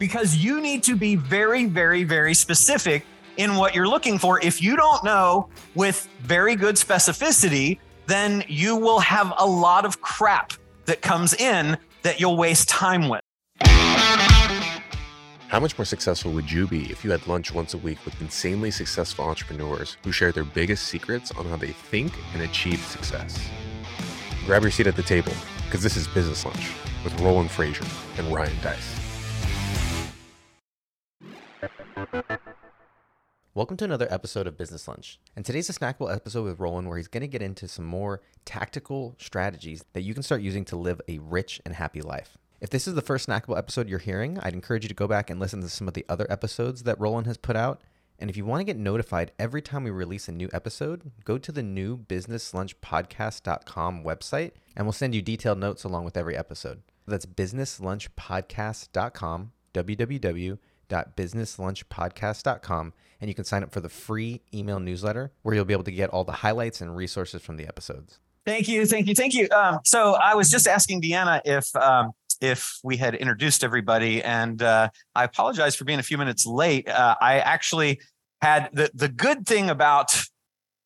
because you need to be very, very, very specific in what you're looking for. If you don't know with very good specificity, then you will have a lot of crap that comes in that you'll waste time with. How much more successful would you be if you had lunch once a week with insanely successful entrepreneurs who share their biggest secrets on how they think and achieve success? Grab your seat at the table because this is Business Lunch with Roland Frasier and Ryan Deiss. Welcome to another episode of Business Lunch. And today's a snackable episode with Roland where he's going to get into some more tactical strategies that you can start using to live a rich and happy life. If this is the first snackable episode you're hearing, I'd encourage you to go back and listen to some of the other episodes that Roland has put out. And if you want to get notified every time we release a new episode, go to the new businesslunchpodcast.com website and we'll send you detailed notes along with every episode. That's businesslunchpodcast.com, www.businesslunchpodcast.com, and you can sign up for the free email newsletter where you'll be able to get all the highlights and resources from the episodes. Thank you, thank you, thank you. Um, so I was just asking Deanna if um, if we had introduced everybody. And uh, I apologize for being a few minutes late. Uh, I actually had the, the good thing about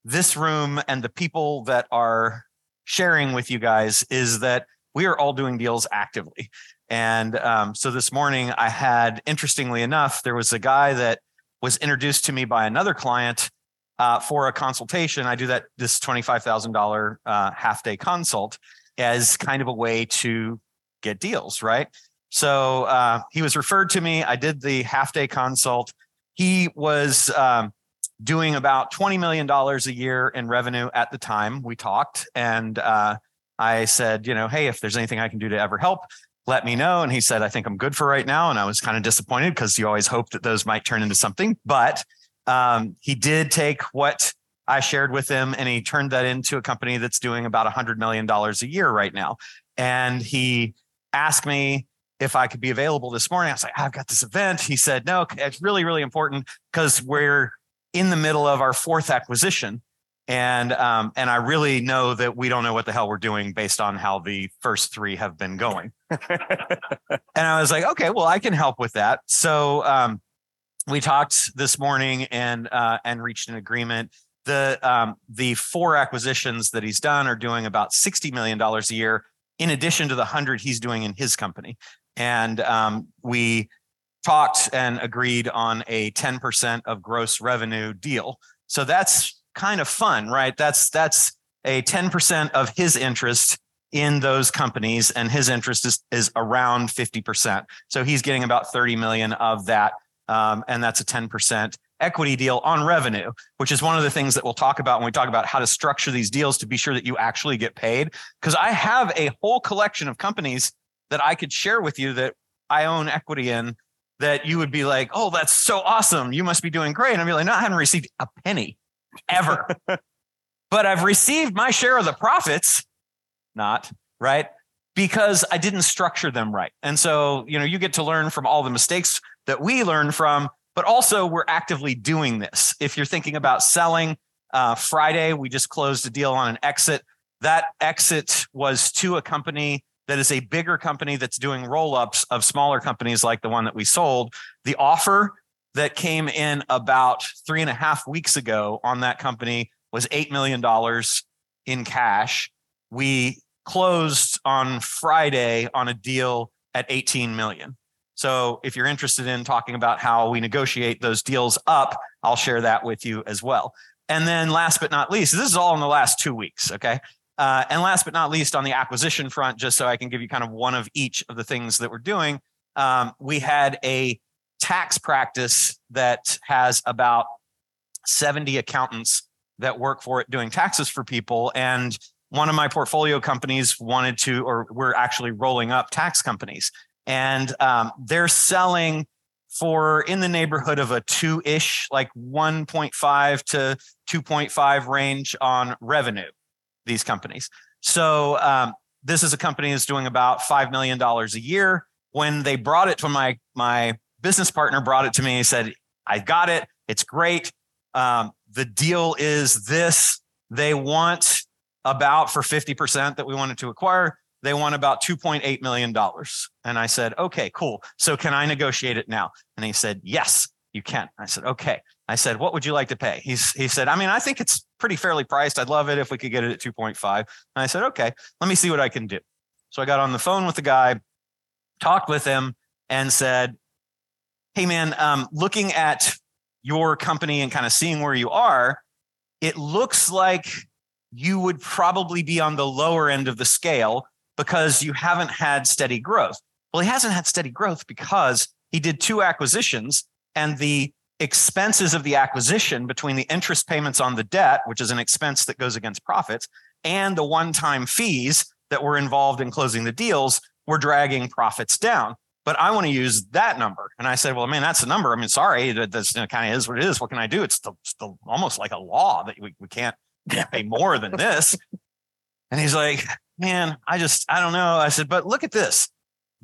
this room and the people that are sharing with you guys is that we are all doing deals actively. And um, so this morning, I had, interestingly enough, there was a guy that was introduced to me by another client uh, for a consultation. I do that this $25,000 uh, half day consult as kind of a way to get deals, right? So uh, he was referred to me. I did the half day consult. He was um, doing about $20 million a year in revenue at the time we talked. And uh, I said, you know, hey, if there's anything I can do to ever help, let me know. And he said, I think I'm good for right now. And I was kind of disappointed because you always hope that those might turn into something. But um, he did take what I shared with him and he turned that into a company that's doing about $100 million a year right now. And he asked me if I could be available this morning. I was like, I've got this event. He said, no, it's really, really important because we're in the middle of our fourth acquisition. And um, and I really know that we don't know what the hell we're doing based on how the first three have been going. and I was like, okay, well, I can help with that. So um, we talked this morning and uh, and reached an agreement. The um, the four acquisitions that he's done are doing about sixty million dollars a year in addition to the 100 he's doing in his company. And um, we talked and agreed on a 10% of gross revenue deal. So that's kind of fun, right? That's that's a 10% of his interest in those companies and his interest is, is around 50%. So he's getting about 30 million of that um, and that's a 10% equity deal on revenue, which is one of the things that we'll talk about when we talk about how to structure these deals to be sure that you actually get paid. Because I have a whole collection of companies that I could share with you that I own equity in that you would be like, oh, that's so awesome. You must be doing great. And I'd be like, no, I haven't received a penny ever. but I've received my share of the profits, not right, because I didn't structure them right. And so, you know, you get to learn from all the mistakes that we learn from but also we're actively doing this. If you're thinking about selling, uh, Friday we just closed a deal on an exit. That exit was to a company that is a bigger company that's doing roll ups of smaller companies like the one that we sold. The offer that came in about three and a half weeks ago on that company was $8 million in cash. We closed on Friday on a deal at 18 million. So if you're interested in talking about how we negotiate those deals up, I'll share that with you as well. And then last but not least, this is all in the last two weeks. Okay. Uh, and last but not least, on the acquisition front, just so I can give you kind of one of each of the things that we're doing, um, we had a tax practice that has about 70 accountants that work for it doing taxes for people. And one of my portfolio companies wanted to, or we're actually rolling up tax companies and um, they're selling for in the neighborhood of a two ish, like 1.5 to 2.5 range on revenue, these companies. So um, this is a company that's doing about $5 million a year. When they brought it to my, my business partner brought it to me, he said, I got it. It's great. Um, the deal is this. They want about for 50% that we wanted to acquire they want about $2.8 million. And I said, okay, cool. So can I negotiate it now? And he said, yes, you can. I said, okay. I said, what would you like to pay? He's, he said, I mean, I think it's pretty fairly priced. I'd love it if we could get it at 2.5. And I said, okay, let me see what I can do. So I got on the phone with the guy, talked with him, and said, hey, man, um, looking at your company and kind of seeing where you are, it looks like you would probably be on the lower end of the scale because you haven't had steady growth. Well, he hasn't had steady growth because he did two acquisitions and the expenses of the acquisition between the interest payments on the debt, which is an expense that goes against profits, and the one time fees that were involved in closing the deals were dragging profits down. But I want to use that number. And I said, well, man, that's the number. I mean, sorry, that that's, you know, kind of is what it is. What can I do? It's, the, it's the, almost like a law that we, we can't, can't pay more than this. And he's like, man, I just, I don't know. I said, but look at this.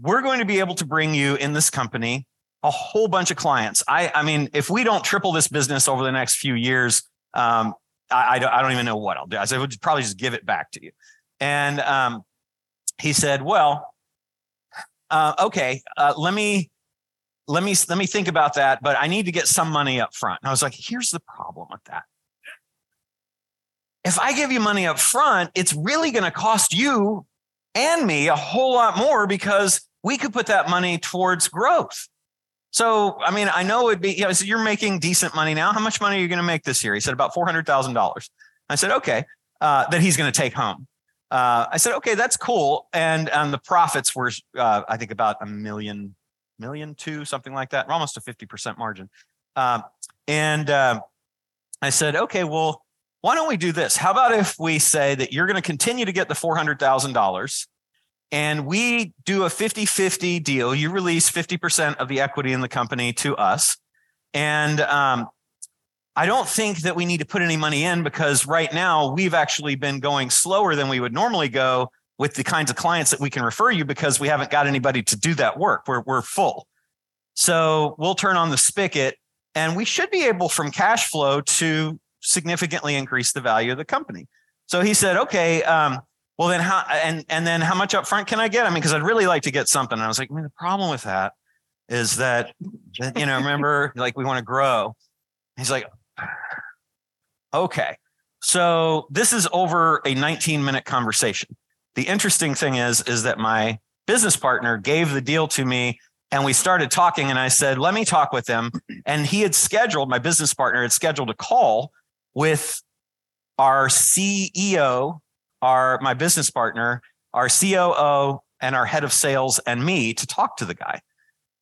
We're going to be able to bring you in this company a whole bunch of clients. I, I mean, if we don't triple this business over the next few years, um, I, I, don't, I don't even know what I'll do. I said, we'll probably just give it back to you. And um, he said, well, uh, okay, uh, let me let me let me think about that, but I need to get some money up front. And I was like, here's the problem with that. If I give you money up front, it's really going to cost you and me a whole lot more because we could put that money towards growth. So, I mean, I know it'd be, you know, so you're making decent money now. How much money are you going to make this year? He said about $400,000. I said, okay, uh, that he's going to take home. Uh, I said, okay, that's cool. And, and the profits were, uh, I think about a million, million two, something like that, We're almost a 50% margin. Um, and um, I said, okay, well, why don't we do this? How about if we say that you're going to continue to get the $400,000 and we do a 50 50 deal. You release 50% of the equity in the company to us. And um, I don't think that we need to put any money in because right now we've actually been going slower than we would normally go with the kinds of clients that we can refer you because we haven't got anybody to do that work. We're, we're full. So we'll turn on the spigot and we should be able from cash flow to significantly increase the value of the company. So he said, okay, um, well then how and and then how much upfront can I get? I mean, because I'd really like to get something. And I was like, I mean, the problem with that is that you know, remember, like we want to grow. He's like, okay. So this is over a 19 minute conversation. The interesting thing is, is that my business partner gave the deal to me and we started talking and I said, let me talk with him. And he had scheduled, my business partner had scheduled a call with our CEO our my business partner, our COO, and our head of sales and me to talk to the guy.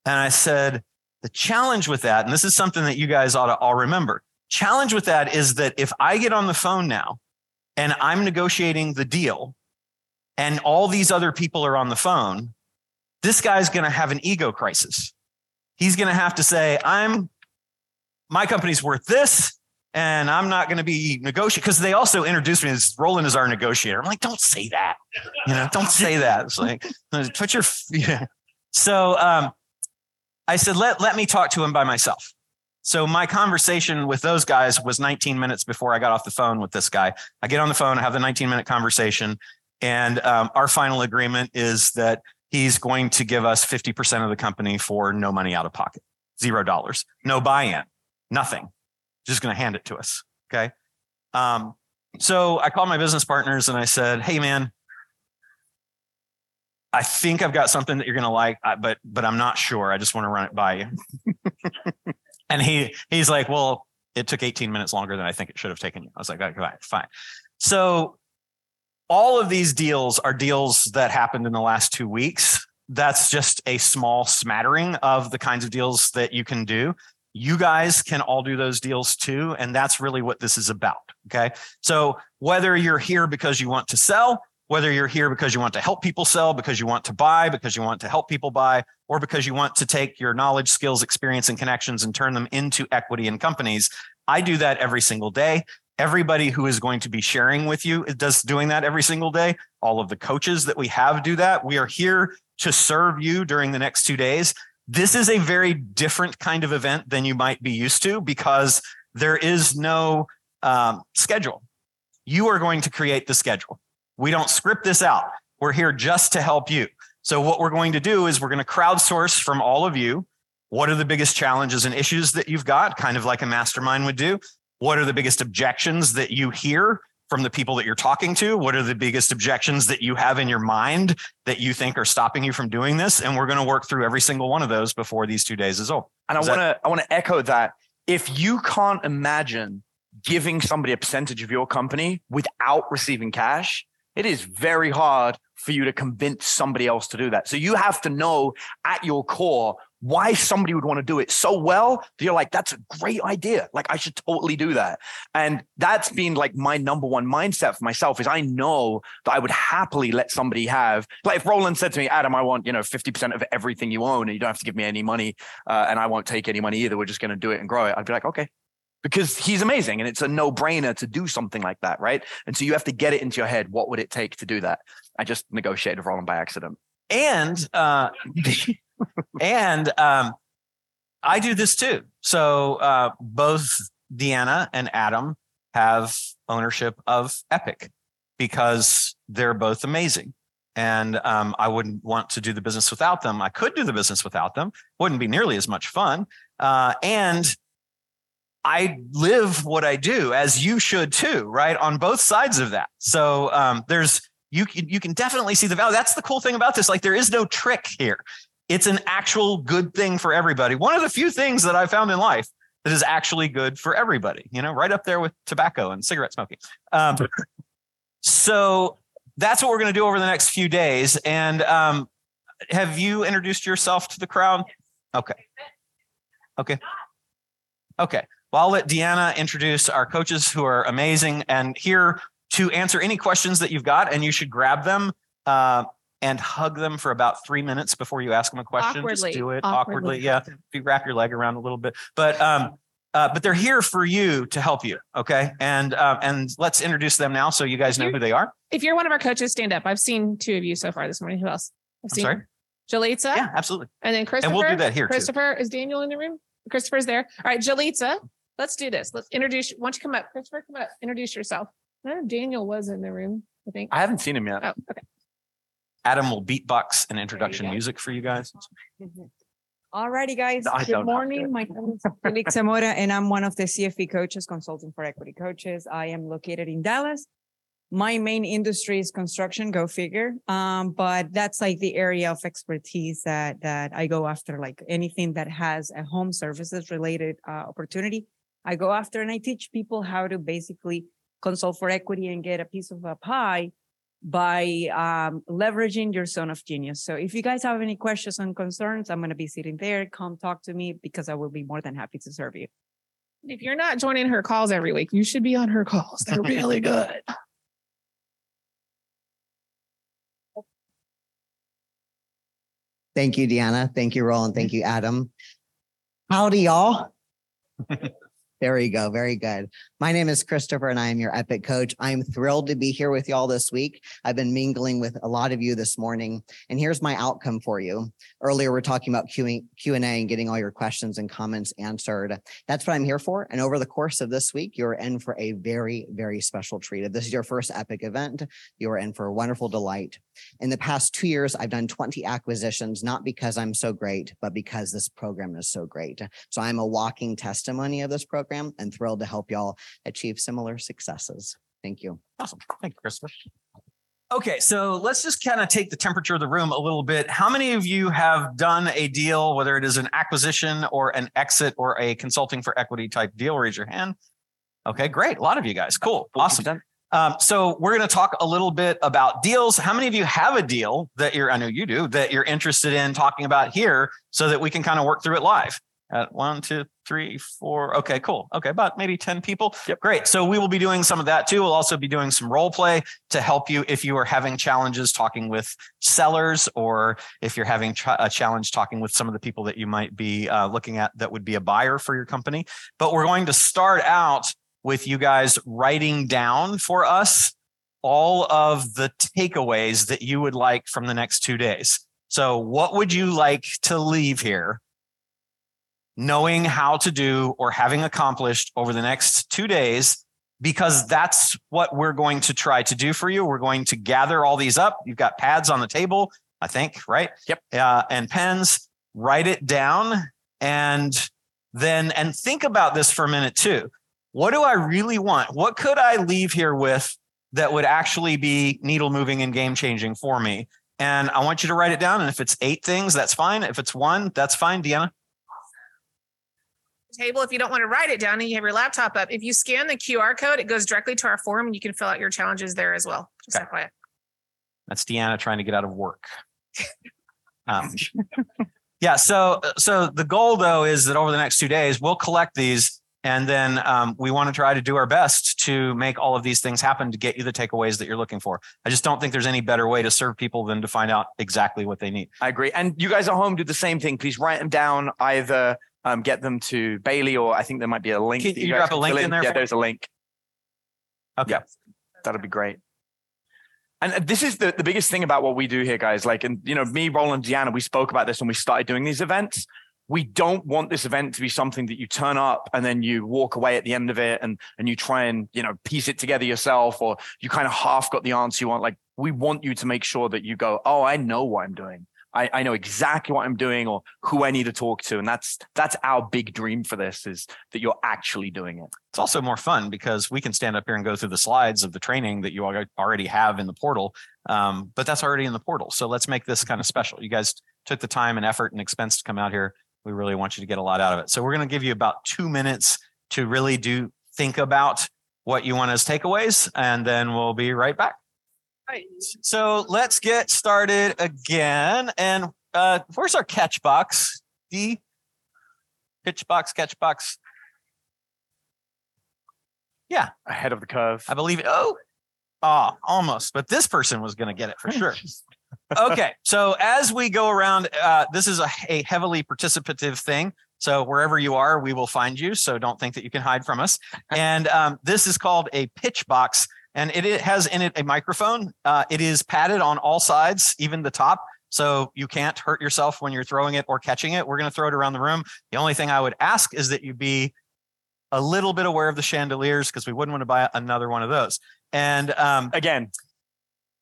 And I said, the challenge with that, and this is something that you guys ought to all remember. Challenge with that is that if I get on the phone now and I'm negotiating the deal and all these other people are on the phone, this guy's going to have an ego crisis. He's going to have to say, I'm my company's worth this and I'm not going to be negotiating because they also introduced me as Roland as our negotiator. I'm like, don't say that, you know, don't say that. It's like put your yeah. So um, I said, let let me talk to him by myself. So my conversation with those guys was 19 minutes before I got off the phone with this guy. I get on the phone, I have the 19 minute conversation, and um, our final agreement is that he's going to give us 50% of the company for no money out of pocket, zero dollars, no buy-in, nothing just going to hand it to us. Okay. Um, so I called my business partners and I said, Hey, man, I think I've got something that you're going to like, but, but I'm not sure. I just want to run it by you. and he, he's like, well, it took 18 minutes longer than I think it should have taken you. I was like, okay, fine. So all of these deals are deals that happened in the last two weeks. That's just a small smattering of the kinds of deals that you can do you guys can all do those deals too. And that's really what this is about. Okay. So whether you're here because you want to sell, whether you're here because you want to help people sell, because you want to buy, because you want to help people buy, or because you want to take your knowledge, skills, experience, and connections and turn them into equity in companies, I do that every single day. Everybody who is going to be sharing with you does doing that every single day. All of the coaches that we have do that. We are here to serve you during the next two days. This is a very different kind of event than you might be used to because there is no um, schedule. You are going to create the schedule. We don't script this out. We're here just to help you. So what we're going to do is we're going to crowdsource from all of you. What are the biggest challenges and issues that you've got? Kind of like a mastermind would do. What are the biggest objections that you hear from the people that you're talking to? What are the biggest objections that you have in your mind that you think are stopping you from doing this? And we're going to work through every single one of those before these two days is over. And Is I want to I want to echo that. If you can't imagine giving somebody a percentage of your company without receiving cash, it is very hard for you to convince somebody else to do that. So you have to know at your core why somebody would want to do it so well that you're like, that's a great idea. Like I should totally do that. And that's been like my number one mindset for myself is I know that I would happily let somebody have like if Roland said to me, Adam, I want, you know, 50% of everything you own and you don't have to give me any money uh, and I won't take any money either. We're just going to do it and grow it. I'd be like, okay, because he's amazing and it's a no brainer to do something like that. Right. And so you have to get it into your head. What would it take to do that? I just negotiated with Roland by accident. and uh, and um, I do this too. So uh, both Deanna and Adam have ownership of Epic because they're both amazing. And um, I wouldn't want to do the business without them. I could do the business without them. Wouldn't be nearly as much fun. Uh, and I live what I do, as you should too, right? On both sides of that. So um, there's you can you can definitely see the value. That's the cool thing about this. Like there is no trick here. It's an actual good thing for everybody. One of the few things that I found in life that is actually good for everybody. You know, right up there with tobacco and cigarette smoking. Um, so that's what we're going to do over the next few days. And um, have you introduced yourself to the crowd? Okay. Okay. Okay. Well, I'll let Deanna introduce our coaches who are amazing and here to answer any questions that you've got. And you should grab them uh, and hug them for about three minutes before you ask them a question. Awkwardly. Just do it awkwardly. awkwardly. Yeah. If you wrap your leg around a little bit, but um, uh, but they're here for you to help you. Okay. And uh, and let's introduce them now so you guys know who they are. If you're one of our coaches, stand up. I've seen two of you so far this morning. Who else? I've I'm seen sorry. Jalitza. Yeah, absolutely. And then Christopher. And we'll do that here too. Christopher, is Daniel in the room? Christopher's there. All right, Jalitza, let's do this. Let's introduce. Why don't you come up? Christopher, come up. Introduce yourself. I know Daniel was in the room, I think. I haven't seen him yet. Oh, okay. Adam will beatbox an introduction music for you guys. Alrighty, guys. I Good morning. My name is Felix Zamora, and I'm one of the CFE coaches, consulting for equity coaches. I am located in Dallas. My main industry is construction, go figure. Um, but that's like the area of expertise that that I go after, like anything that has a home services related uh, opportunity. I go after and I teach people how to basically consult for equity and get a piece of a pie by um, leveraging your zone of genius. So if you guys have any questions and concerns, I'm going to be sitting there. Come talk to me because I will be more than happy to serve you. If you're not joining her calls every week, you should be on her calls. They're really good. Thank you, Deanna. Thank you, Roland. Thank you, Adam. Howdy, y'all. There you go. Very good. My name is Christopher and I am your epic coach. I'm thrilled to be here with y'all this week. I've been mingling with a lot of you this morning and here's my outcome for you. Earlier, we're talking about Q and getting all your questions and comments answered. That's what I'm here for. And over the course of this week, you're in for a very, very special treat. If this is your first epic event, you are in for a wonderful delight. In the past two years, I've done 20 acquisitions, not because I'm so great, but because this program is so great. So I'm a walking testimony of this program and thrilled to help y'all achieve similar successes. Thank you. Awesome. Thank you, Christopher. Okay, so let's just kind of take the temperature of the room a little bit. How many of you have done a deal, whether it is an acquisition or an exit or a consulting for equity type deal? Raise your hand. Okay, great. A lot of you guys. Cool. Awesome. Um, so we're going to talk a little bit about deals. How many of you have a deal that you're, I know you do, that you're interested in talking about here so that we can kind of work through it live? At one, two, three, four. Okay, cool. Okay, about maybe 10 people. Yep. Great. So we will be doing some of that too. We'll also be doing some role play to help you if you are having challenges talking with sellers or if you're having a challenge talking with some of the people that you might be uh, looking at that would be a buyer for your company. But we're going to start out with you guys writing down for us all of the takeaways that you would like from the next two days. So, what would you like to leave here knowing how to do or having accomplished over the next two days because that's what we're going to try to do for you. We're going to gather all these up. You've got pads on the table, I think, right? Yep. Uh, and pens. Write it down and then and think about this for a minute too. What do I really want? What could I leave here with that would actually be needle moving and game changing for me? And I want you to write it down. And if it's eight things, that's fine. If it's one, that's fine, Deanna. Table, if you don't want to write it down and you have your laptop up, if you scan the QR code, it goes directly to our form and you can fill out your challenges there as well. Just Okay. FYI. That's Deanna trying to get out of work. Um, yeah. So, so the goal though is that over the next two days, we'll collect these and then um, we want to try to do our best to make all of these things happen to get you the takeaways that you're looking for. I just don't think there's any better way to serve people than to find out exactly what they need. I agree. And you guys at home do the same thing. Please write them down. Either um, get them to Bailey, or I think there might be a link. Can you guys drop a link in there Yeah, there's a link. Okay. Yeah. That'd be great. And uh, this is the, the biggest thing about what we do here, guys. Like, and you know, me, Roland, Deanna, we spoke about this when we started doing these events. We don't want this event to be something that you turn up and then you walk away at the end of it and and you try and you know piece it together yourself, or you kind of half got the answer you want. Like, we want you to make sure that you go, oh, I know what I'm doing. I, I know exactly what I'm doing or who I need to talk to. And that's that's our big dream for this is that you're actually doing it. It's also more fun because we can stand up here and go through the slides of the training that you already have in the portal. Um, but that's already in the portal. So let's make this kind of special. You guys took the time and effort and expense to come out here. We really want you to get a lot out of it. So we're going to give you about two minutes to really do think about what you want as takeaways, and then we'll be right back. Right. So let's get started again. And uh, where's our catch box? D pitch box, catch box. Yeah. Ahead of the curve. I believe it. Oh, ah, almost. But this person was going to get it for sure. okay. So as we go around, uh, this is a, a heavily participative thing. So wherever you are, we will find you. So don't think that you can hide from us. And um, this is called a pitch box, and it, it has in it a microphone. Uh, it is padded on all sides, even the top. So you can't hurt yourself when you're throwing it or catching it. We're going to throw it around the room. The only thing I would ask is that you be a little bit aware of the chandeliers because we wouldn't want to buy another one of those. And um, Again,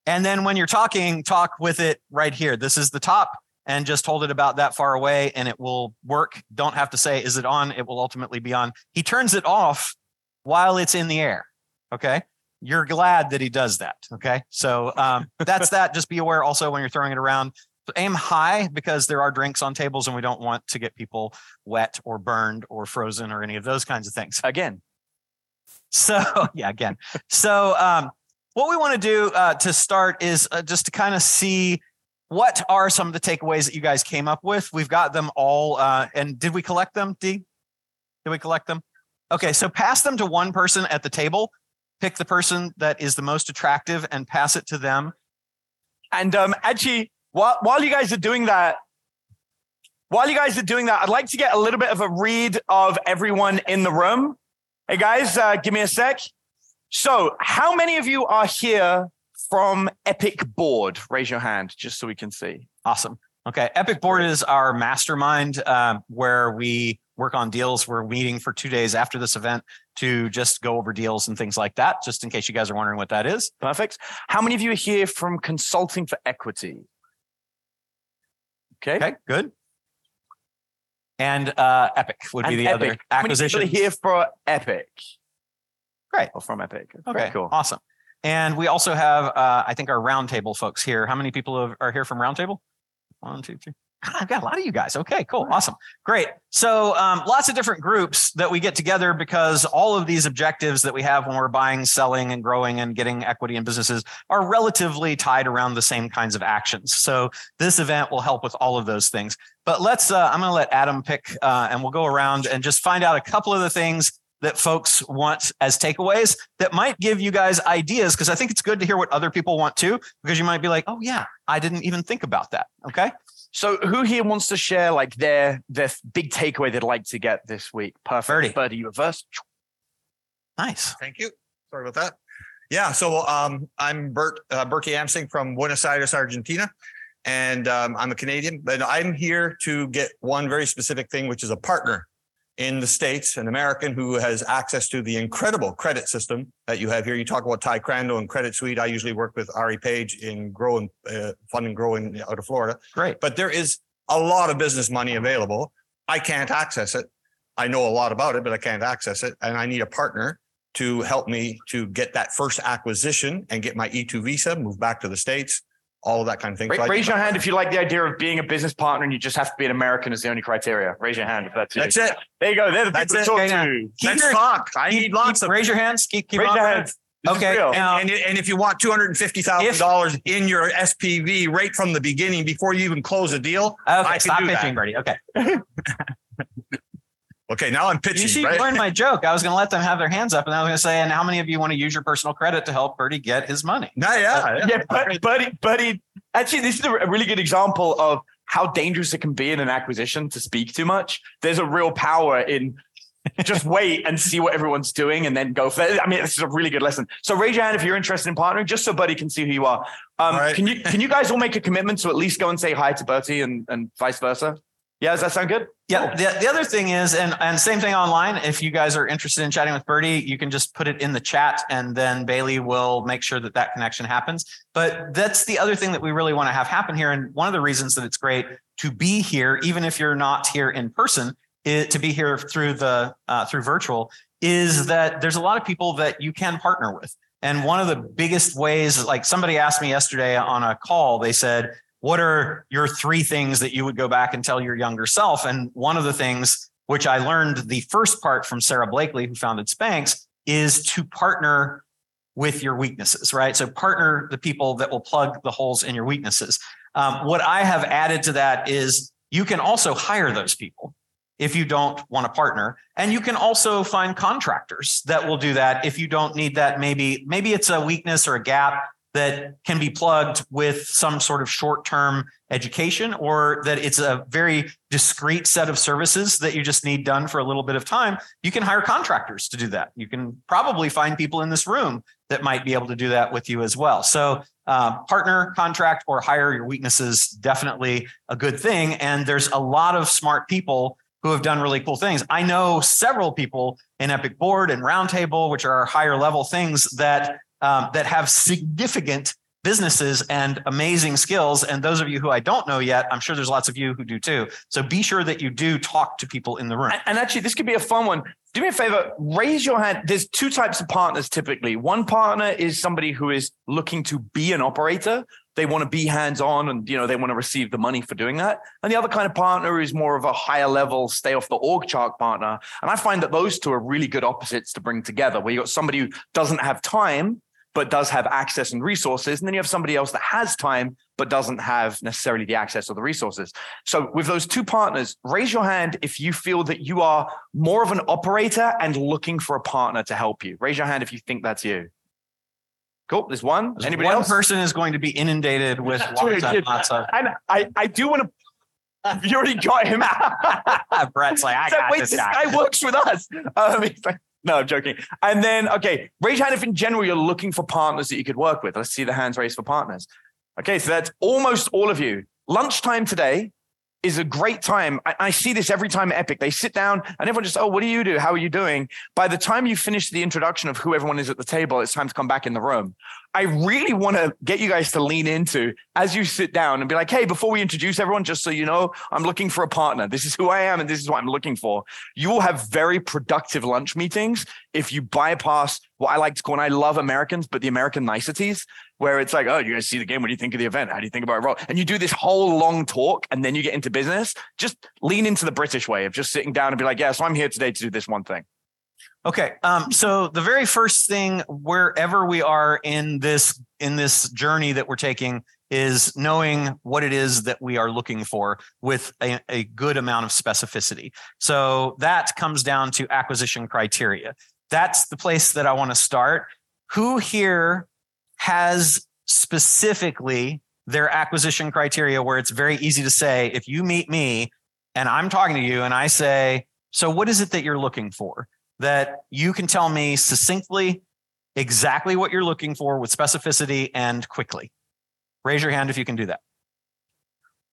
and then when you're talking, talk with it right here. This is the top, and just hold it about that far away, and it will work. Don't have to say, "Is it on?" It will ultimately be on. He turns it off while it's in the air. Okay. You're glad that he does that. Okay. So um, that's that. Just be aware also when you're throwing it around. Aim high because there are drinks on tables and we don't want to get people wet or burned or frozen or any of those kinds of things. again, So yeah, again. So um, what we want to do uh, to start is uh, just to kind of see what are some of the takeaways that you guys came up with. We've got them all, uh, and did we collect them? D, did we collect them? Okay, so pass them to one person at the table. Pick the person that is the most attractive and pass it to them. And um, actually, while while you guys are doing that, while you guys are doing that, I'd like to get a little bit of a read of everyone in the room. Hey guys, uh, give me a sec. So, how many of you are here from Epic Board? Raise your hand, just so we can see. Awesome. Okay. Epic Board is our mastermind um, where we work on deals. We're meeting for two days after this event to just go over deals and things like that, just in case you guys are wondering what that is. Perfect. How many of you are here from Consulting for Equity? Okay. Okay. Good. And uh, Epic would be And the other Epic. How many people acquisition. are here for Epic? Great. Or from Epic. Okay. Very cool. Awesome. And we also have, uh, I think, our roundtable folks here. How many people are here from roundtable? One, two, three. I've got a lot of you guys. Okay, cool. Awesome. Great. So um, lots of different groups that we get together because all of these objectives that we have when we're buying, selling, and growing and getting equity in businesses are relatively tied around the same kinds of actions. So this event will help with all of those things. But let's, uh, I'm going to let Adam pick uh, and we'll go around and just find out a couple of the things that folks want as takeaways that might give you guys ideas because I think it's good to hear what other people want too because you might be like, "Oh yeah, I didn't even think about that." Okay? So who here wants to share like their their big takeaway they'd like to get this week? Perfect. Birdie. Birdie, you first. Nice. Thank you. Sorry about that. Yeah, so um, I'm Bert uh, Berkey Amsing from Buenos Aires, Argentina, and um, I'm a Canadian. But I'm here to get one very specific thing, which is a partner in the States, an American who has access to the incredible credit system that you have here. You talk about Ty Crandall and Credit Suite. I usually work with Ari Page in growing, uh, Fund&Grow out of Florida. Great. But there is a lot of business money available. I can't access it. I know a lot about it, but I can't access it. And I need a partner to help me to get that first acquisition and get my E2 visa, move back to the States, all of that kind of thing. So I- Raise your hand if you like the idea of being a business partner and you just have to be an American as the only criteria. Raise your hand if that's you. That's it. There you go. They're the That's people to it. talk Okay, to. Keep Let's your- talk. I keep- need lots keep- of raise your hands. Keep, keep Raise your hands. This Okay, now- and, and if you want two hundred and fifty thousand dollars in your SPV right from the beginning before you even close a deal, Okay, I can stop do that. pitching, Bertie. Okay. okay, now I'm pitching. You pitching. see, right? learn my joke. I was going to let them have their hands up, and I was going to say, and how many of you want to use your personal credit to help Bertie get his money? No, yeah, yeah. yeah, buddy, buddy. Actually, this is a a really good example of how dangerous it can be in an acquisition to speak too much. There's a real power in just wait and see what everyone's doing and then go for it. I mean, this is a really good lesson. So raise your hand if you're interested in partnering, just so Buddy can see who you are. Um, All right. Can you can you guys all make a commitment to at least go and say hi to Bertie and, and vice versa? Yeah, does that sound good? Yeah. The, the other thing is, and, and same thing online. If you guys are interested in chatting with Bertie, you can just put it in the chat and then Bailey will make sure that that connection happens. But that's the other thing that we really want to have happen here. And one of the reasons that it's great to be here, even if you're not here in person, is to be here through the uh, through virtual is that there's a lot of people that you can partner with. And one of the biggest ways, like somebody asked me yesterday on a call, they said, what are your three things that you would go back and tell your younger self? And one of the things which I learned the first part from Sara Blakely, who founded Spanx, is to partner with your weaknesses, right? So partner the people that will plug the holes in your weaknesses. Um, what I have added to that is you can also hire those people if you don't want to partner and you can also find contractors that will do that if you don't need that maybe maybe it's a weakness or a gap that can be plugged with some sort of short-term education or that it's a very discrete set of services that you just need done for a little bit of time you can hire contractors to do that you can probably find people in this room that might be able to do that with you as well so uh, partner contract or hire your weaknesses definitely a good thing and there's a lot of smart people who have done really cool things. I know several people in Epic Board and Roundtable, which are higher level things that um, that have significant businesses and amazing skills. And those of you who I don't know yet, I'm sure there's lots of you who do too. So be sure that you do talk to people in the room. And, actually, this could be a fun one. Do me a favor, raise your hand. There's two types of partners typically. One partner is somebody who is looking to be an operator. They want to be hands-on and you know they want to receive the money for doing that. And the other kind of partner is more of a higher level, stay off the org chart partner. And I find that those two are really good opposites to bring together, where you got somebody who doesn't have time but does have access and resources. And then you have somebody else that has time, but doesn't have necessarily the access or the resources. So with those two partners, raise your hand if you feel that you are more of an operator and looking for a partner to help you. Raise your hand if you think that's you. Cool. There's one. Anybody One else? person is going to be inundated with lots and lots of. And I, I do want to. You already got him. out. Brett's like, I like, got wait, this guy. guy works with us. Um, like, no, I'm joking. And then, okay, raise hand if in general you're looking for partners that you could work with. Let's see the hands raised for partners. Okay, so that's almost all of you. Lunchtime today is a great time. I, I see this every time at Epic. They sit down and everyone just, oh, what do you do? How are you doing? By the time you finish the introduction of who everyone is at the table, it's time to come back in the room. I really want to get you guys to lean into as you sit down and be like, hey, before we introduce everyone, just so you know, I'm looking for a partner. This is who I am and this is what I'm looking for. You will have very productive lunch meetings if you bypass what I like to call, and I love Americans, but the American niceties, where it's like, oh, you guys see the game. What do you think of the event? How do you think about it? And you do this whole long talk and then you get into business. Just lean into the British way of just sitting down and be like, yeah, so I'm here today to do this one thing. Okay. Um, so the very first thing, wherever we are in this in this journey that we're taking, is knowing what it is that we are looking for with a, a good amount of specificity. So that comes down to acquisition criteria. That's the place that I want to start. Who here has specifically their acquisition criteria where it's very easy to say, if you meet me and I'm talking to you and I say, so what is it that you're looking for? That you can tell me succinctly exactly what you're looking for with specificity and quickly. Raise your hand if you can do that.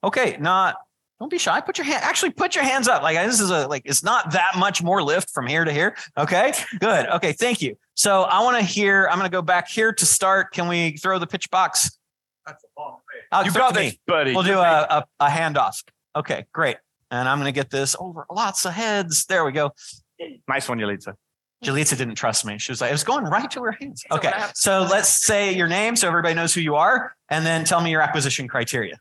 Okay, not Don't be shy. Put your hand. Actually, put your hands up. Like this is a like. It's not that much more lift from here to here. Okay. Good. Okay. Thank you. So I want to hear. I'm going to go back here to start. Can we throw the pitch box? Oh, You throw got to me. this, buddy. We'll do a, a, a handoff. Okay, great. And I'm going to get this over lots of heads. There we go. Nice one, Yalitza. Jalitza didn't trust me. She was like, it was going right to her hands. So Okay. what I have to So let's say your name so everybody knows who you are and then tell me your acquisition criteria.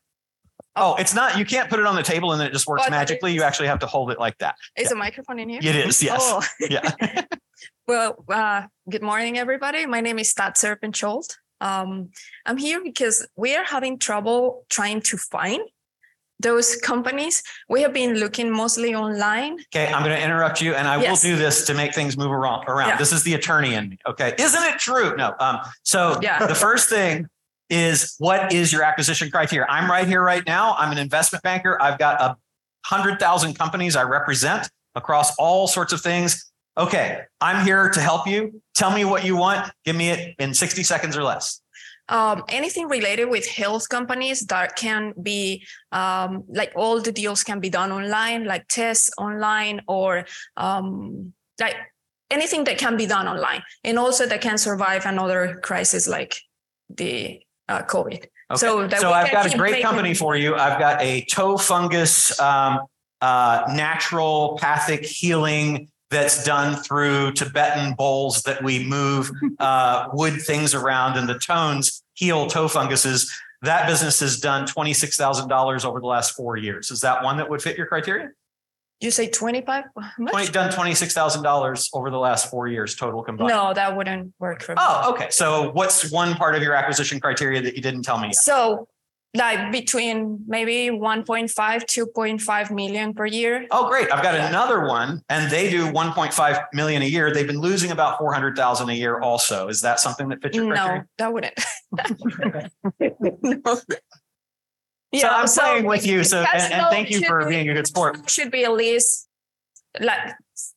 Oh, it's not, you can't put it on the table and then it just works Oh, I thought it magically. You actually have to hold it like that. Is a microphone in here? It is, yes. Oh, Yeah. well, uh, good morning, everybody. My name is Tat Serpenchold. Um, I'm here because we are having trouble trying to find those companies. We have been looking mostly online. Okay. I'm going to interrupt you and I will do this to make things move around. around. Yeah. This is the attorney in me. Okay. Isn't it true? No. Um, so Yeah. the first thing is what is your acquisition criteria? I'm right here right now. I'm an investment banker. I've got a hundred thousand companies I represent across all sorts of things. Okay, I'm here to help you. Tell me what you want. Give me it in 60 seconds or less. Um, anything related with health companies that can be um, like all the deals can be done online, like tests online or um, like anything that can be done online and also that can survive another crisis like the uh, COVID. Okay. So that so I've got a great making- company for you. I've got a toe fungus um, uh, naturopathic healing that's done through Tibetan bowls that we move uh, wood things around, and the tones heal toe funguses. That business has done twenty six thousand dollars over the last four years. Is that one that would fit your criteria? You say 25? 20, done twenty six thousand dollars over the last four years total combined. No, that wouldn't work for me. Oh, okay. So what's one part of your acquisition criteria that you didn't tell me yet? So like between maybe 1.5, 2.5 million per year. Oh, great. I've got another one and they do 1.5 million a year. They've been losing about 400,000 a year also. Is that something that fits your No, criteria? that wouldn't. No. so I'm playing with you. So, and, and thank you for be- being a good sport. Should be at least like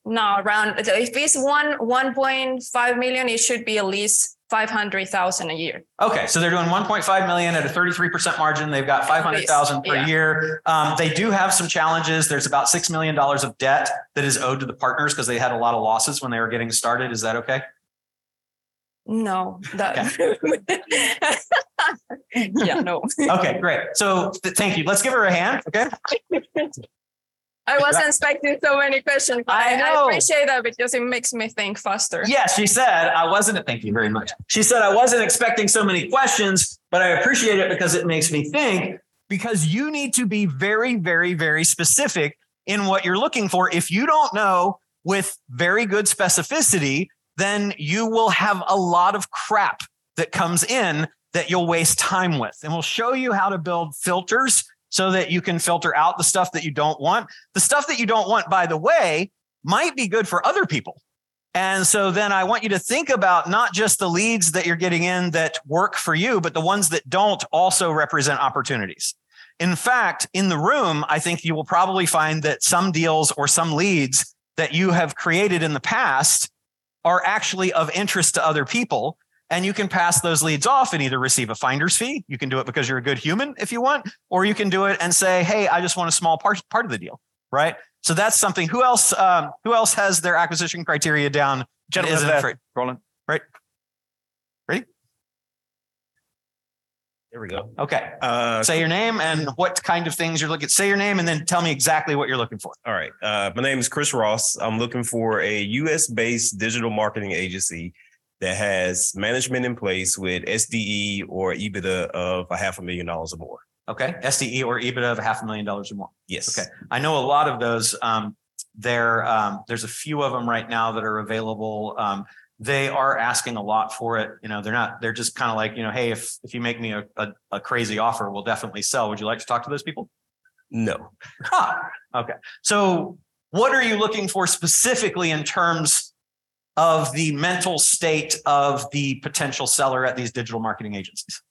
no around if it's one 1.5 million, it should be at least 500,000 a year. Okay. So they're doing 1.5 million at a 33% margin. They've got 500,000 per Yeah. year. Um, they do have some challenges. There's about $6 million of debt that is owed to the partners because they had a lot of losses when they were getting started. Is that okay? No, that yeah, no. Okay, great. So th- thank you. Let's give her a hand. Okay. I wasn't expecting so many questions. but I I, know. I appreciate that because it makes me think faster. Yes, she said, I wasn't, thank you very much. She said, I wasn't expecting so many questions, but I appreciate it because it makes me think. Because you need to be very, very, very specific in what you're looking for. If you don't know with very good specificity, then you will have a lot of crap that comes in that you'll waste time with. And we'll show you how to build filters so that you can filter out the stuff that you don't want. The stuff that you don't want, by the way, might be good for other people. And so then I want you to think about not just the leads that you're getting in that work for you, but the ones that don't also represent opportunities. In fact, in the room, I think you will probably find that some deals or some leads that you have created in the past are actually of interest to other people. And you can pass those leads off and either receive a finder's fee. You can do it because you're a good human if you want, or you can do it and say, Hey, I just want a small part, part of the deal. Right. So that's something. Who else? Um, who else has their acquisition criteria down? and Gentlemen, isn't there. afraid? Roland. There we go. Okay. Uh, Say your name and what kind of things you're looking. Say your name and then tell me exactly what you're looking for. all right. Uh, my name is Chris Ross. I'm looking for a US based digital marketing agency that has management in place with SDE or EBITDA of a half a million dollars or more. Okay. SDE or EBITDA of a half a million dollars or more. Yes. Okay. I know a lot of those. Um, there, um, there's a few of them right now that are available. Um, they are asking a lot for it. You know, they're not, they're just kind of like, you know, hey, if, if you make me a, a, a crazy offer, we'll definitely sell. Would you like to talk to those people? No. Huh. Okay. So what are you looking for specifically in terms of the mental state of the potential seller at these digital marketing agencies?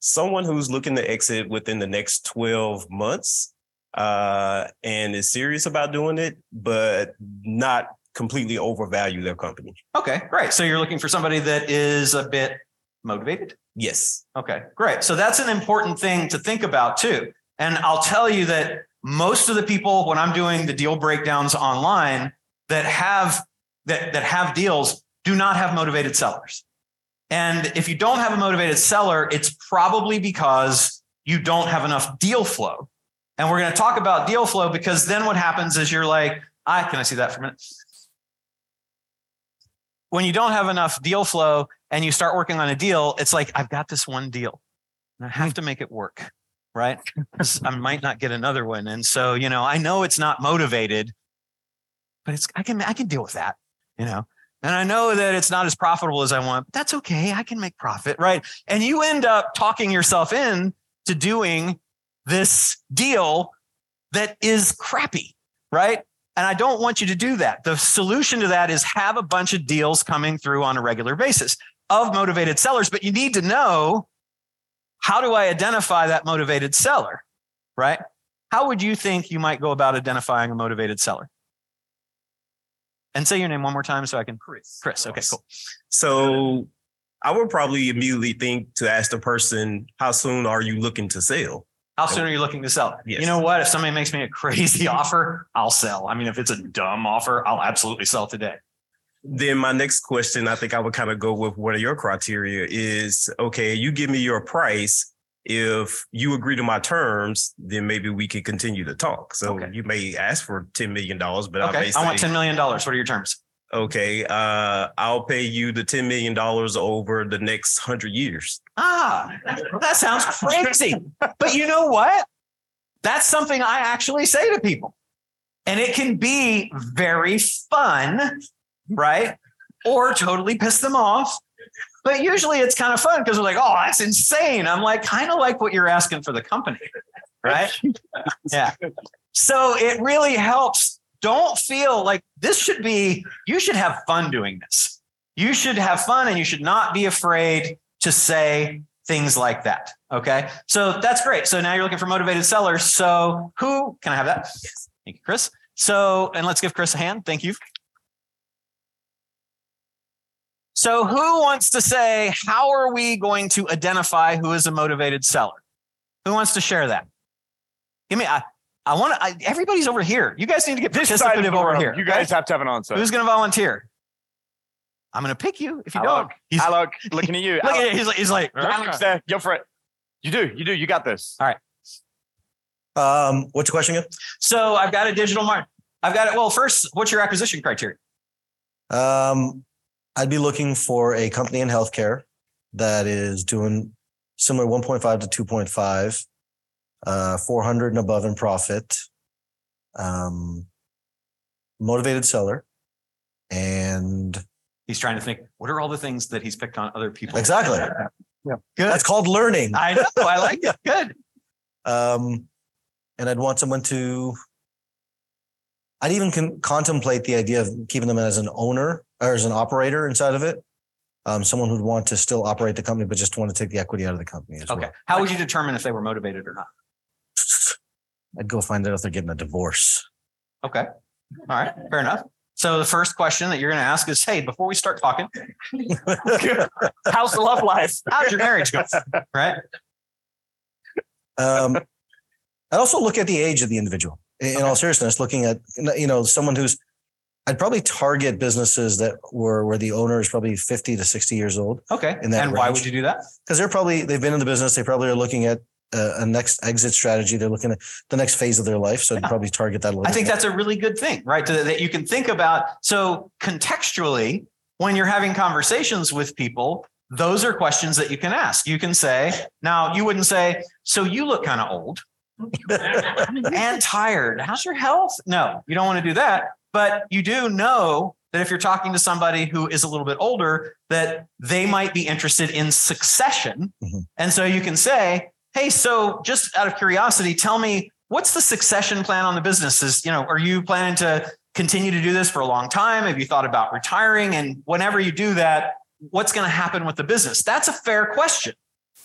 Someone who's looking to exit within the next 12 months uh, and is serious about doing it, but not completely overvalue their company. Okay, great. So you're looking for somebody that is a bit motivated? Yes. Okay, great. So that's an important thing to think about too. And I'll tell you that most of the people, when I'm doing the deal breakdowns online that have that, that have deals do not have motivated sellers. And if you don't have a motivated seller, it's probably because you don't have enough deal flow. And we're going to talk about deal flow because then what happens is you're like, I can I see that for a minute? When you don't have enough deal flow and you start working on a deal, it's like, I've got this one deal and I have to make it work, Right. I might not get another one. And so, you know, I know it's not motivated, but it's I can I can deal with that, you know. And I know that it's not as profitable as I want, but that's okay. I can make profit, right? And you end up talking yourself in to doing this deal that is crappy, right? And I don't want you to do that. The solution to that is have a bunch of deals coming through on a regular basis of motivated sellers, but you need to know how do I identify that motivated seller, right? How would you think you might go about identifying a motivated seller? And say your name one more time so I can. Chris. Chris. Okay, cool. So I would probably immediately think to ask the person, how soon are you looking to sell? How soon are you looking to sell? Yes. You know what? If somebody makes me a crazy offer, I'll sell. I mean, if it's a dumb offer, I'll absolutely sell today. Then my next question, I think I would kind of go with what are your criteria is okay, you give me your price. If you agree to my terms, then maybe we can continue to talk. So Okay. you may ask for $10 million, but I Okay. I say, want $10 million. What are your terms? okay, uh, I'll pay you the $10 million over the next hundred years. Ah, that sounds crazy. but you know what? That's something I actually say to people. And it can be very fun, right? Or totally piss them off. But usually it's kind of fun because we're like, oh, that's insane. I'm like, kind of like what you're asking for the company, right? yeah. So it really helps. Don't feel like this should be, you should have fun doing this. You should have fun and you should not be afraid to say things like that. Okay. So that's great. So now you're looking for motivated sellers. So who can I have that? Thank you, Chris. So, and let's give Chris a hand. Thank you. So who wants to say, how are we going to identify who is a motivated seller? Who wants to share that? Give me, I, I want to, everybody's over here. You guys need to get This side of participative the over room, here. You guys okay? have to have an answer. Who's going to volunteer? I'm going to pick you if you Alok, don't. He's, Alok, looking at you. look at Alok, it. He's like, he's like, Alex there. Go for it. You do. You do. You got this. All right. Um, what's your question again? So I've got a digital mark. I've got it. Well, first, what's your acquisition criteria? Um, I'd be looking for a company in healthcare that is doing similar 1.5 to 2.5, uh, 400 and above in profit, um, motivated seller, and He's trying to think, what are all the things that he's picked on other people? exactly yeah Good. that's called learning. I know. I like it. Good. Um, and I'd want someone to. I'd even con- contemplate the idea of keeping them as an owner or as an operator inside of it. Um, someone who'd want to still operate the company, but just want to take the equity out of the company as Okay. well. How would you determine if they were motivated or not? I'd go find out if they're getting a divorce. Okay. All right. Fair enough. So the first question that you're going to ask is, hey, before we start talking, How's the love life? how's your marriage going? Right. Um, I'd also look at the age of the individual. In, in all seriousness, looking at you know someone who's, I'd probably target businesses that were where the owner is probably fifty to sixty years old Okay. In that and why would you do that? because they're probably they've been in the business. They probably are looking at a, a next exit strategy. They're looking at the next phase of their life. So I'd Yeah. probably target that a little. I think bit. that's a really good thing, right? That you can think about. So contextually, when you're having conversations with people, those are questions that you can ask. You can say, now you wouldn't say, so you look kind of old and tired. How's your health? No, you don't want to do that. But you do know that if you're talking to somebody who is a little bit older, that they might be interested in succession. Mhm. And so you can say, hey, so just out of curiosity, tell me what's the succession plan on the business? Is, you know, are you planning to continue to do this for a long time? Have you thought about retiring? And whenever you do that, what's going to happen with the business? That's a fair question.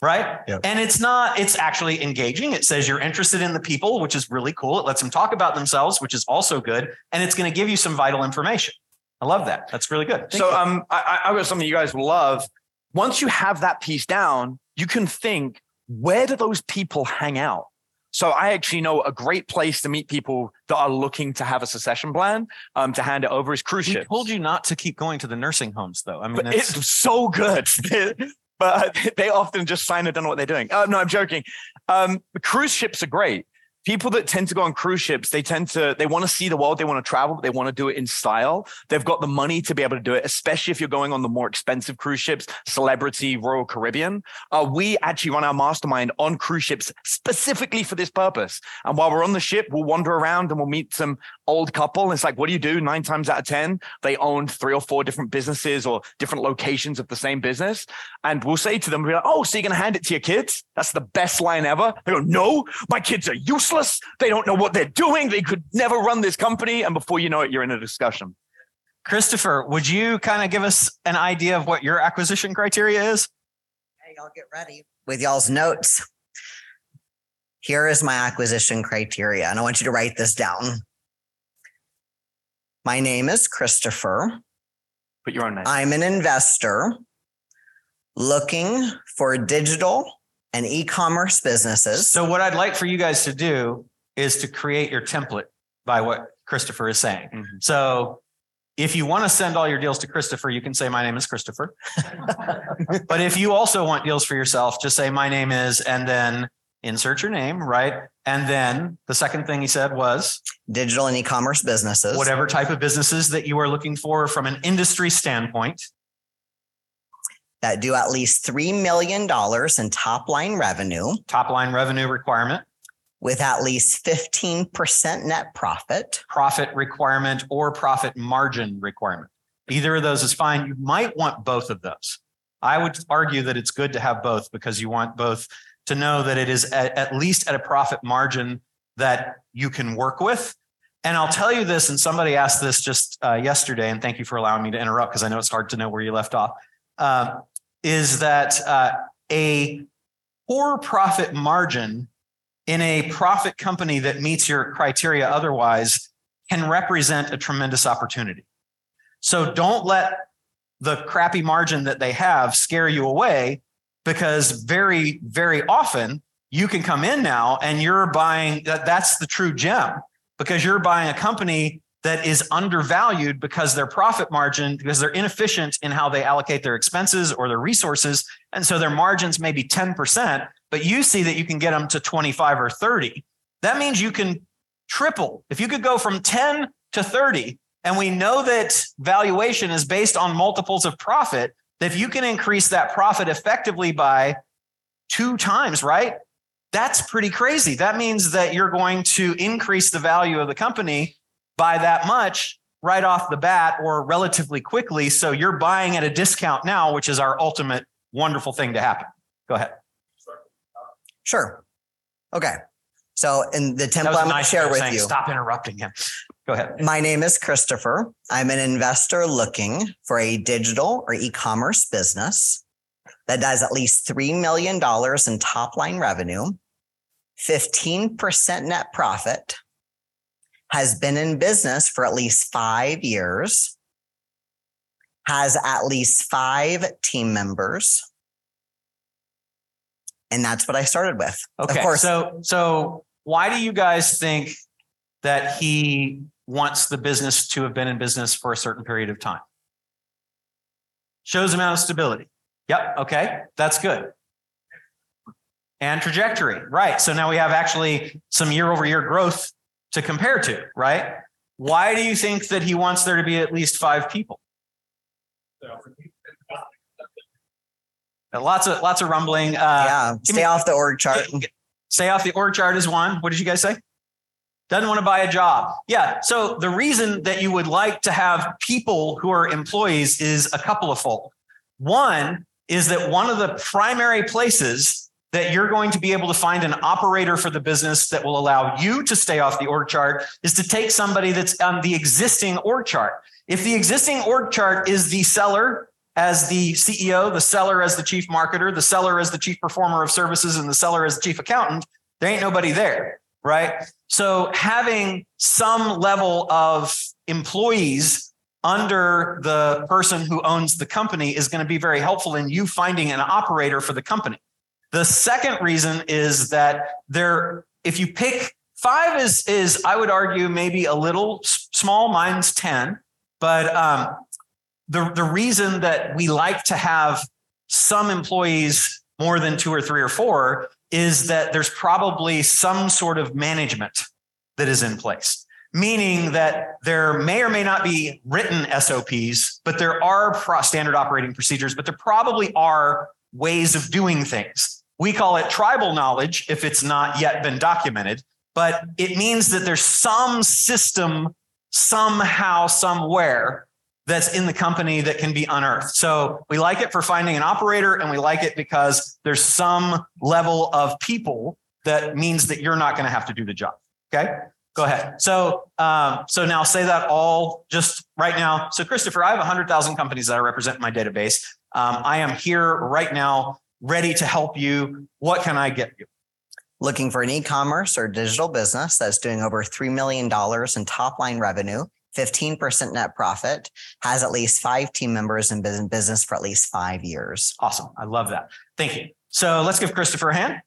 Right. Yep. And it's not, it's actually engaging. It says you're interested in the people, which is really cool. It lets them talk about themselves, which is also good. And it's going to give you some vital information. I love that. That's really good. Thank So you. um, I, I- I've got something you guys will love. Once you have that piece down, you can think, where do those people hang out? So I actually know a great place to meet people that are looking to have a succession plan um, to hand it over is cruise We told you not to keep going to the nursing homes, though. I mean, it's so good. but they often just sign it, don't know what they're doing. Oh, no, I'm joking. Um, cruise ships are great. People that tend to go on cruise ships, they tend to, they want to see the world, they want to travel, they want to do it in style. They've got the money to be able to do it, especially if you're going on the more expensive cruise ships, Celebrity, Royal Caribbean. Uh, we actually run our mastermind on cruise ships specifically for this purpose. And while we're on the ship, we'll wander around and we'll meet some old couple. And it's like, what do you do? Nine times out of 10, they own three or four different businesses or different locations of the same business. And we'll say to them, we'll be like, oh, so you're going to hand it to your kids? That's the best line ever. They go, no, my kids are useless. They don't know what they're doing. They could never run this company. And before you know it, you're in a discussion. Christopher, would you kind of give us an idea of what your acquisition criteria is? Hey, y'all get ready with y'all's notes. Here is my acquisition criteria, and I want you to write this down. My name is Christopher. Put your own name. I'm an investor looking for digital and e-commerce businesses. So, what I'd like for you guys to do is to create your template by what Christopher is saying. Mhm. So, if you want to send all your deals to Christopher, you can say, My name is Christopher. but if you also want deals for yourself, just say, My name is, and then insert your name, right? And then the second thing he said was digital and e-commerce businesses. whatever type of businesses that you are looking for from an industry standpoint. That do at least $3 million in top line revenue top line revenue requirement, with at least 15% net profit. profit requirement, or profit margin requirement. Either of those is fine. You might want both of those. I would argue that it's good to have both because you want both to know that it is at, at least at a profit margin that you can work with. And I'll tell you this, and somebody asked this just uh, yesterday, and thank you for allowing me to interrupt because I know it's hard to know where you left off. Um, is that uh, a poor profit margin in a profit company that meets your criteria otherwise can represent a tremendous opportunity. So don't let the crappy margin that they have scare you away because very, very often you can come in now and you're buying that that's the true gem because you're buying a company that is undervalued because their profit margin, because they're inefficient in how they allocate their expenses or their resources. And so their margins may be 10%, but you see that you can get them to 25 or 30. That means you can triple. If you could go from 10 to 30, and we know that valuation is based on multiples of profit, that if you can increase that profit effectively by two times, right? That's pretty crazy. That means that you're going to increase the value of the company by that much right off the bat or relatively quickly. So you're buying at a discount now, which is our ultimate wonderful thing to happen. Go ahead. Sure. Okay. So in the template I'm going to share with saying, you. Stop interrupting him. Go ahead. My name is Christopher. I'm an investor looking for a digital or e-commerce business that does at least $3 million in top line revenue, 15% net profit, has been in business for at least five years, has at least five team members. And that's what I started with. Okay. Of course, So, so why do you guys think that he wants the business to have been in business for a certain period of time? Shows amount of stability. Yep. Okay. That's good. And trajectory. Right. So now we have actually some year over year growth to compare to, right? Why do you think that he wants there to be at least five people? Lots of lots of rumbling. Uh, yeah, stay me- off the org chart. Stay off the org chart is one. What did you guys say? Doesn't want to buy a job. Yeah. So the reason that you would like to have people who are employees is a couple of fold. One is that one of the primary places that you're going to be able to find an operator for the business that will allow you to stay off the org chart is to take somebody that's on the existing org chart. If the existing org chart is the seller as the CEO, the seller as the chief marketer, the seller as the chief performer of services, and the seller as the chief accountant, there ain't nobody there, right? So having some level of employees under the person who owns the company is going to be very helpful in you finding an operator for the company. The second reason is that there if you pick five is is I would argue maybe a little small. Mine's ten, but um, the the reason that we like to have some employees more than two or three or four is that there's probably some sort of management that is in place meaning that there may or may not be written SOPs, but there are standard operating procedures, but there probably are ways of doing things. We call it tribal knowledge if it's not yet been documented, but it means that there's some system somehow, somewhere that's in the company that can be unearthed. So we like it for finding an operator and we like it because there's some level of people that means that you're not going to have to do the job. Okay. Go ahead. So, um, so now say that all just right now. So, Christopher, I have 100,000 companies that I represent in my database. Um, I am here right now, ready to help you. What can I get you? Looking for an e-commerce or digital business that's doing over $3 million in top line revenue, 15% net profit, has at least five team members in business for at least five years. Awesome. I love that. Thank you. So let's give Christopher a hand.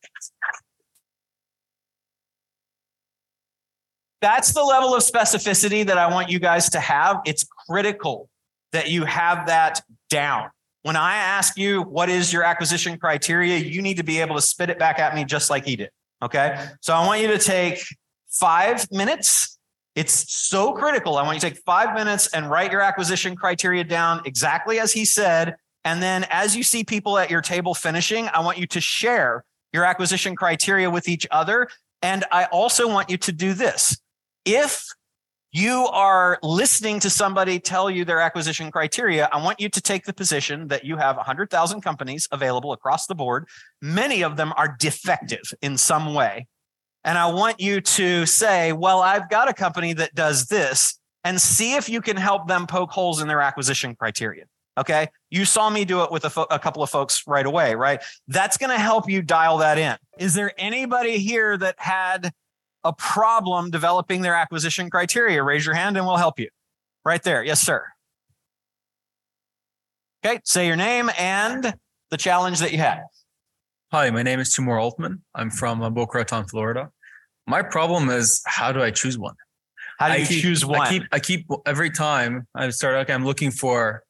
That's the level of specificity that I want you guys to have. It's critical that you have that down. When I ask you what is your acquisition criteria, you need to be able to spit it back at me just like he did. Okay. So I want you to take five minutes. It's so critical. I want you to take five minutes and write your acquisition criteria down exactly as he said. And then as you see people at your table finishing, I want you to share your acquisition criteria with each other. And I also want you to do this. If you are listening to somebody tell you their acquisition criteria, I want you to take the position that you have 100,000 companies available across the board. Many of them are defective in some way. And I want you to say, well, I've got a company that does this and see if you can help them poke holes in their acquisition criteria. Okay. You saw me do it with a, fo- a couple of folks right away, right? That's going to help you dial that in. Is there anybody here that had a problem developing their acquisition criteria? Raise your hand and we'll help you. Right there. Yes, sir. Okay. Say your name and the challenge that you had. Hi, my name is Timur Altman. I'm from uh, Boca Raton, Florida. My problem is how do I choose one? How do I you keep- choose one? I keep, I keep every time I start, okay, I'm looking for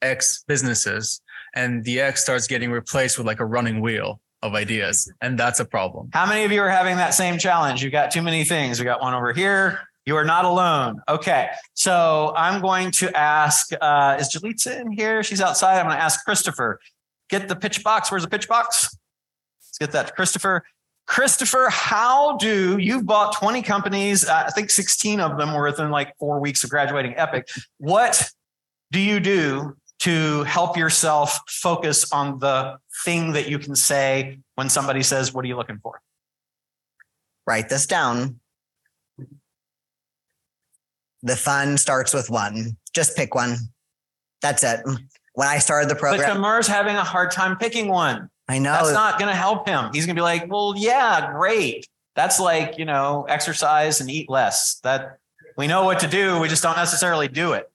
X businesses, and the X starts getting replaced with like a running wheel of ideas, and that's a problem. How many of you are having that same challenge? You've got too many things. We got one over here. You are not alone. Okay. So I'm going to ask, uh, is Jalitza in here? She's outside. I'm going to ask Christopher, get the pitch box. Where's the pitch box? Let's get that to Christopher. Christopher, how do you've bought 20 companies? I think 16 of them were within like four weeks of graduating Epic. What do you do to help yourself focus on the thing that you can say when somebody says, What are you looking for? Write this down. The fun starts with one. Just pick one. That's it. When I started the program, But Tamar's having a hard time picking one. I know That's not going to help him. He's going to be like, Well, yeah, great. That's like, you know, exercise and eat less. That we know what to do. We just don't necessarily do it.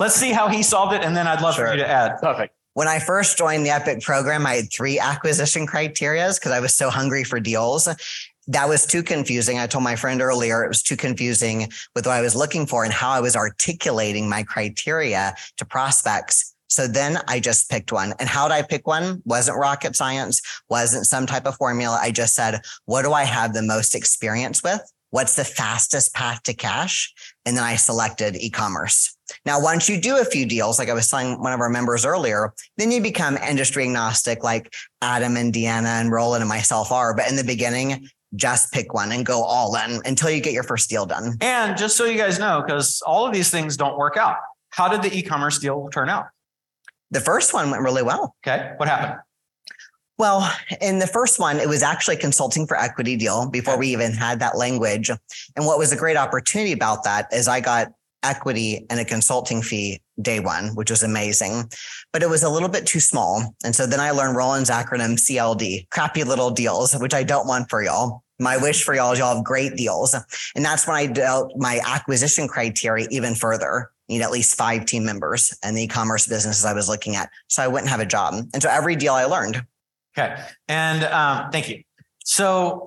Let's see how he solved it. And then I'd love for you to add. Perfect. When I first joined the Epic program, I had three acquisition criterias because I was so hungry for deals. That was too confusing. I told my friend earlier it was too confusing with what I was looking for and how I was articulating my criteria to prospects. So then I just picked one. And how did I pick one? Wasn't rocket science, wasn't some type of formula. I just said, what do I have the most experience with? What's the fastest path to cash? And then I selected e-commerce. Now, once you do a few deals, like I was telling one of our members earlier, then you become industry agnostic, like Adam and Deanna and Roland and myself are. But in the beginning, just pick one and go all in until you get your first deal done. And just so you guys know, because all of these things don't work out, how did the e commerce deal turn out? The first one went really well. Okay. What happened? Well, in the first one, it was actually a consulting for equity deal before we even had that language. And what was a great opportunity about that is I got equity and a consulting fee day one, which was amazing, but it was a little bit too small. And so then I learned Roland's acronym CLD, crappy little deals, which I don't want for y'all. My wish for y'all is y'all have great deals. And that's when I dealt my acquisition criteria even further. Need at least five team members and the e-commerce businesses I was looking at. So I wouldn't have a job. And so every deal I learned Okay. And um, thank you. So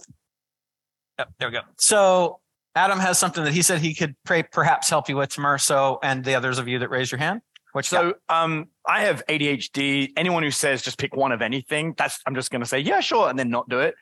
yep, there we go. So Adam has something that he said he could pray, perhaps help you with. So, and the others of you that raise your hand. Which So um, I have ADHD. Anyone who says just pick one of anything, that's I'm just going to say yeah, sure, and then not do it.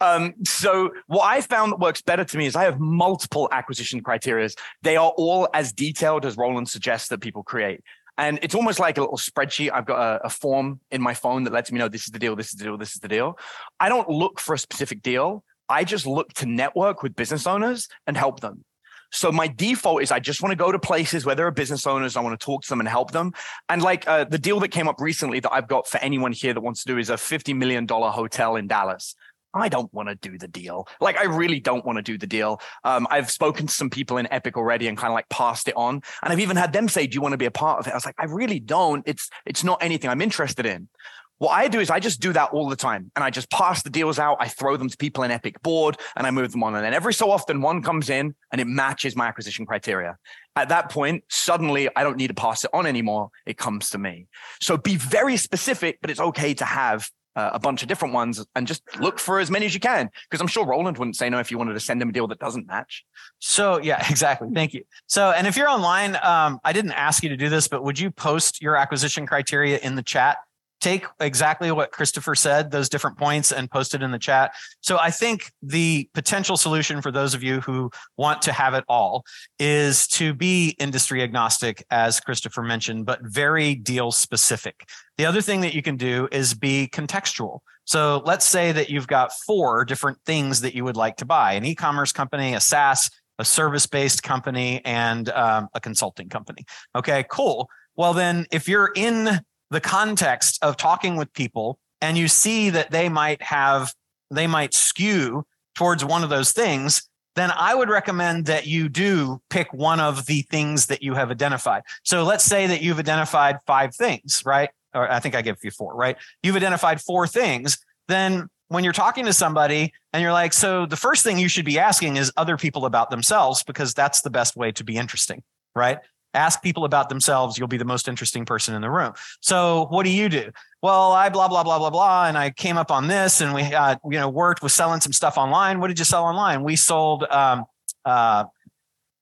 Um, so what I found that works better to me is I have multiple acquisition criteria. They are all as detailed as Roland suggests that people create. And it's almost like a little spreadsheet. I've got a, a form in my phone that lets me know this is the deal, this is the deal, this is the deal. I don't look for a specific deal. I just look to network with business owners and help them. So my default is I just want to go to places where there are business owners. I want to talk to them and help them. And like uh, the deal that came up recently that I've got for anyone here that wants to do is a fifty million dollar hotel in Dallas. I don't want to do the deal. Like I really don't want to do the deal. Um, I've spoken to some people in Epic already and kind of like passed it on. And I've even had them say, "Do you want to be a part of it?" I was like, "I really don't. It's it's not anything I'm interested in." What I do is I just do that all the time and I just pass the deals out. I throw them to people in Epic board and I move them on. And then every so often one comes in and it matches my acquisition criteria. At that point, suddenly I don't need to pass it on anymore. It comes to me. So be very specific, but it's okay to have uh, a bunch of different ones and just look for as many as you can. Because I'm sure Roland wouldn't say no if you wanted to send him a deal that doesn't match. So yeah, exactly. Thank you. So, and if you're online, um, I didn't ask you to do this, but would you post your acquisition criteria in the chat? Take exactly what Christopher said, those different points, and post it in the chat. So I think the potential solution for those of you who want to have it all is to be industry agnostic, as Christopher mentioned, but very deal specific. The other thing that you can do is be contextual. So let's say that you've got four different things that you would like to buy an e commerce company, a SaaS, a service based company, and um, a consulting company. Okay, cool. Well, then, if you're in the context of talking with people and you see that they might have, they might skew towards one of those things, then I would recommend that you do pick one of the things that you have identified. So let's say that you've identified five things, right? Or I think I gave you four, right? You've identified four things. Then when you're talking to somebody and you're like, so the first thing you should be asking is other people about themselves because that's the best way to be interesting, right? Ask people about themselves. You'll be the most interesting person in the room. So what do you do? Well, I blah blah blah blah blah, and I came up on this, and we you know worked with selling some stuff online. What did you sell online? We sold. Um, uh,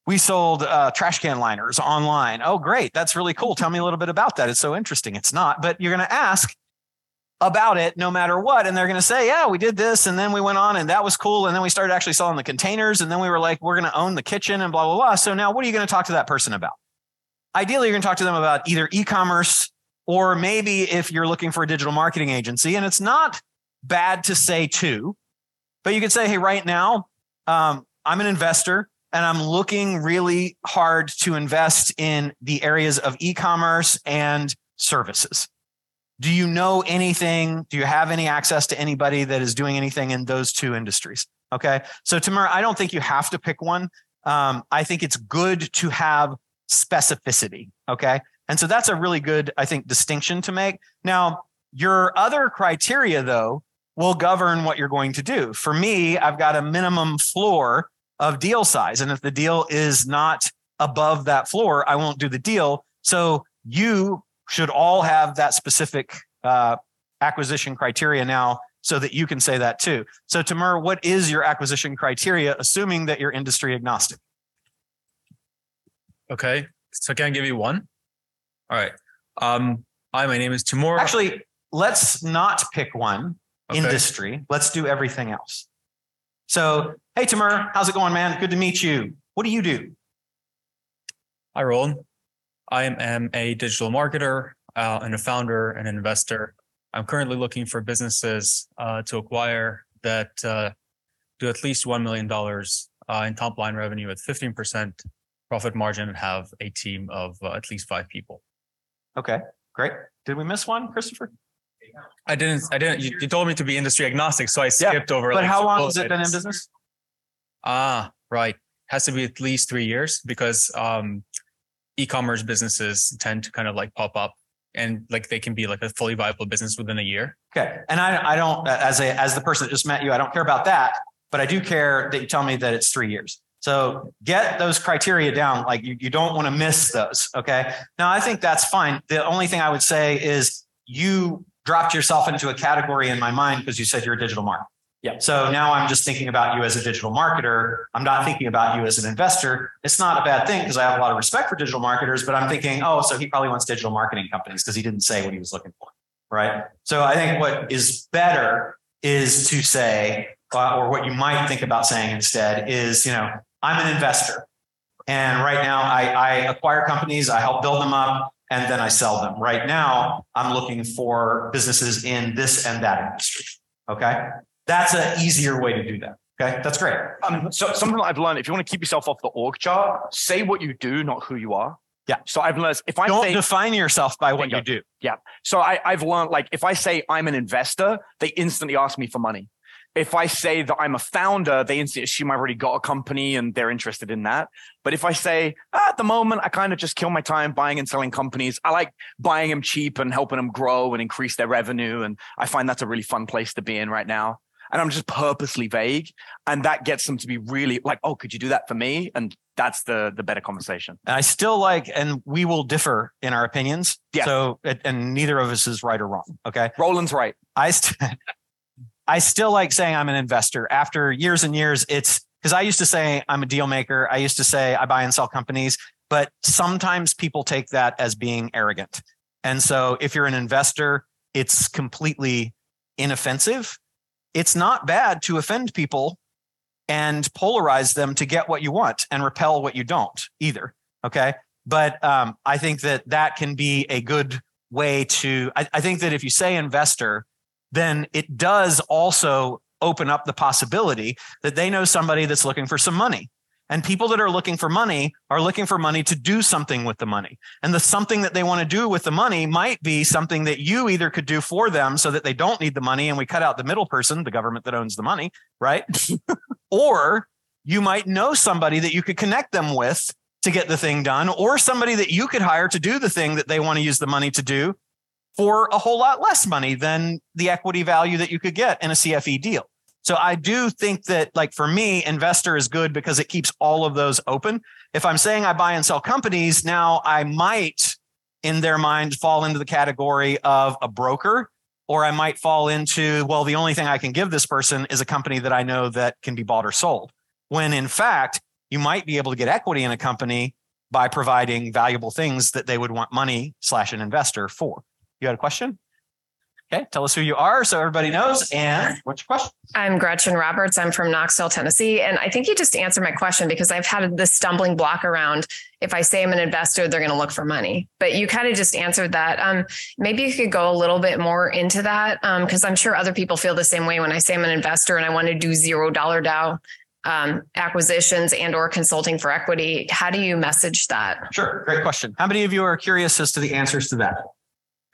we sold uh, trash can liners online. Oh, great. That's really cool. Tell me a little bit about that. It's so interesting. It's not, but you're going to ask about it no matter what. And they're going to say, yeah, we did this. And then we went on and that was cool. And then we started actually selling the containers. And then we were like, we're going to own the kitchen and blah, blah, blah. So now what are you going to talk to that person about? Ideally, you're going to talk to them about either e commerce or maybe if you're looking for a digital marketing agency. And it's not bad to say two, but you could say, hey, right now, um, I'm an investor and I'm looking really hard to invest in the areas of e commerce and services. Do you know anything? Do you have any access to anybody that is doing anything in those two industries? Okay. So, Tamara, I don't think you have to pick one. Um, I think it's good to have specificity. Okay. And so that's a really good, I think, distinction to make. Now, your other criteria, though, will govern what you're going to do. For me, I've got a minimum floor of deal size. And if the deal is not above that floor, I won't do the deal. So you should all have that specific uh, acquisition criteria now so that you can say that too. So, Timur, what is your acquisition criteria, assuming that you're industry agnostic? Okay. So can I give you one? All right. Um, hi, my name is Timur. Actually, let's not pick one Okay. industry. Let's do everything else. So, hey, Timur, how's it going, man? Good to meet you. What do you do? Hi, Roland. I am a digital marketer uh, and a founder and an investor. I'm currently looking for businesses uh, to acquire that uh, do at least $1 million uh, in top line revenue at 15% profit margin and have a team of uh, at least five people. Okay, great. Did we miss one, Christopher? I didn't, I didn't, you, you told me to be industry agnostic, so I skipped over. But like, how long has it been in business? Ah, right. Has to be at least three years because um, e-commerce businesses tend to kind of like pop up and like they can be like a fully viable business within a year. Okay. And I, I don't, as a, as the person that just met you, I don't care about that, but I do care that you tell me that it's three years. So get those criteria down. Like you, you don't want to miss those. Okay. Now I think that's fine. The only thing I would say is you dropped yourself into a category in my mind because you said you're a digital marketer. Yeah. So now I'm just thinking about you as a digital marketer. I'm not thinking about you as an investor. It's not a bad thing because I have a lot of respect for digital marketers, but I'm thinking, oh, so he probably wants digital marketing companies because he didn't say what he was looking for. Right. So I think what is better is to say, uh, or what you might think about saying instead is, you know, I'm an investor. And right now I, I acquire companies, I help build them up, and then I sell them. Right now, I'm looking for businesses in this and that industry. Okay. That's an easier way to do that. Okay. That's great. Um, so something that I've learned, if you want to keep yourself off the org chart, say what you do, not who you are. Yeah. So I've learned if I Don't say, define yourself by what Bingo. you do. yeah. So I, I've learned like if I say I'm an investor, they instantly ask me for money. If I say that I'm a founder, they instantly assume I've already got a company and they're interested in that. But if I say "Ah, at the moment, I kind of just kill my time buying and selling companies. I like buying them cheap and helping them grow and increase their revenue. And I find that's a really fun place to be in right now. And I'm just purposely vague. And that gets them to be really like, oh, could you do that for me? And that's the the better conversation. And I still like, and we will differ in our opinions. Yeah. So, and neither of us is right or wrong. Okay. Roland's right. I, st- I still like saying I'm an investor after years and years. It's because I used to say I'm a deal maker. I used to say I buy and sell companies, but sometimes people take that as being arrogant. And so if you're an investor, it's completely inoffensive. It's not bad to offend people and polarize them to get what you want and repel what you don't either. Okay. But um, I think that that can be a good way to, I, I think that if you say investor, then it does also open up the possibility that they know somebody that's looking for some money. And people that are looking for money are looking for money to do something with the money. And the something that they want to do with the money might be something that you either could do for them so that they don't need the money and we cut out the middle person, the government that owns the money, right? or you might know somebody that you could connect them with to get the thing done, or somebody that you could hire to do the thing that they want to use the money to do for a whole lot less money than the equity value that you could get in a CFE deal. So I do think that like for me, investor is good because it keeps all of those open. If I'm saying I buy and sell companies, now I might in their mind fall into the category of a broker or I might fall into, well, the only thing I can give this person is a company that I know that can be bought or sold. When in fact, you might be able to get equity in a company by providing valuable things that they would want money slash an investor for. You had a question? Okay, tell us who you are so everybody knows. And what's your question? I'm Gretchen Roberts. I'm from Knoxville, Tennessee. And I think you just answered my question because I've had this stumbling block around if I say I'm an investor, they're going to look for money. But you kind of just answered that. Um, maybe you could go a little bit more into that because I'm sure other people feel the same way when I say I'm an investor and I want to do zero dollar Dow um, acquisitions and or consulting for equity. How do you message that? Sure, great question. How many of you are curious as to the answers to that?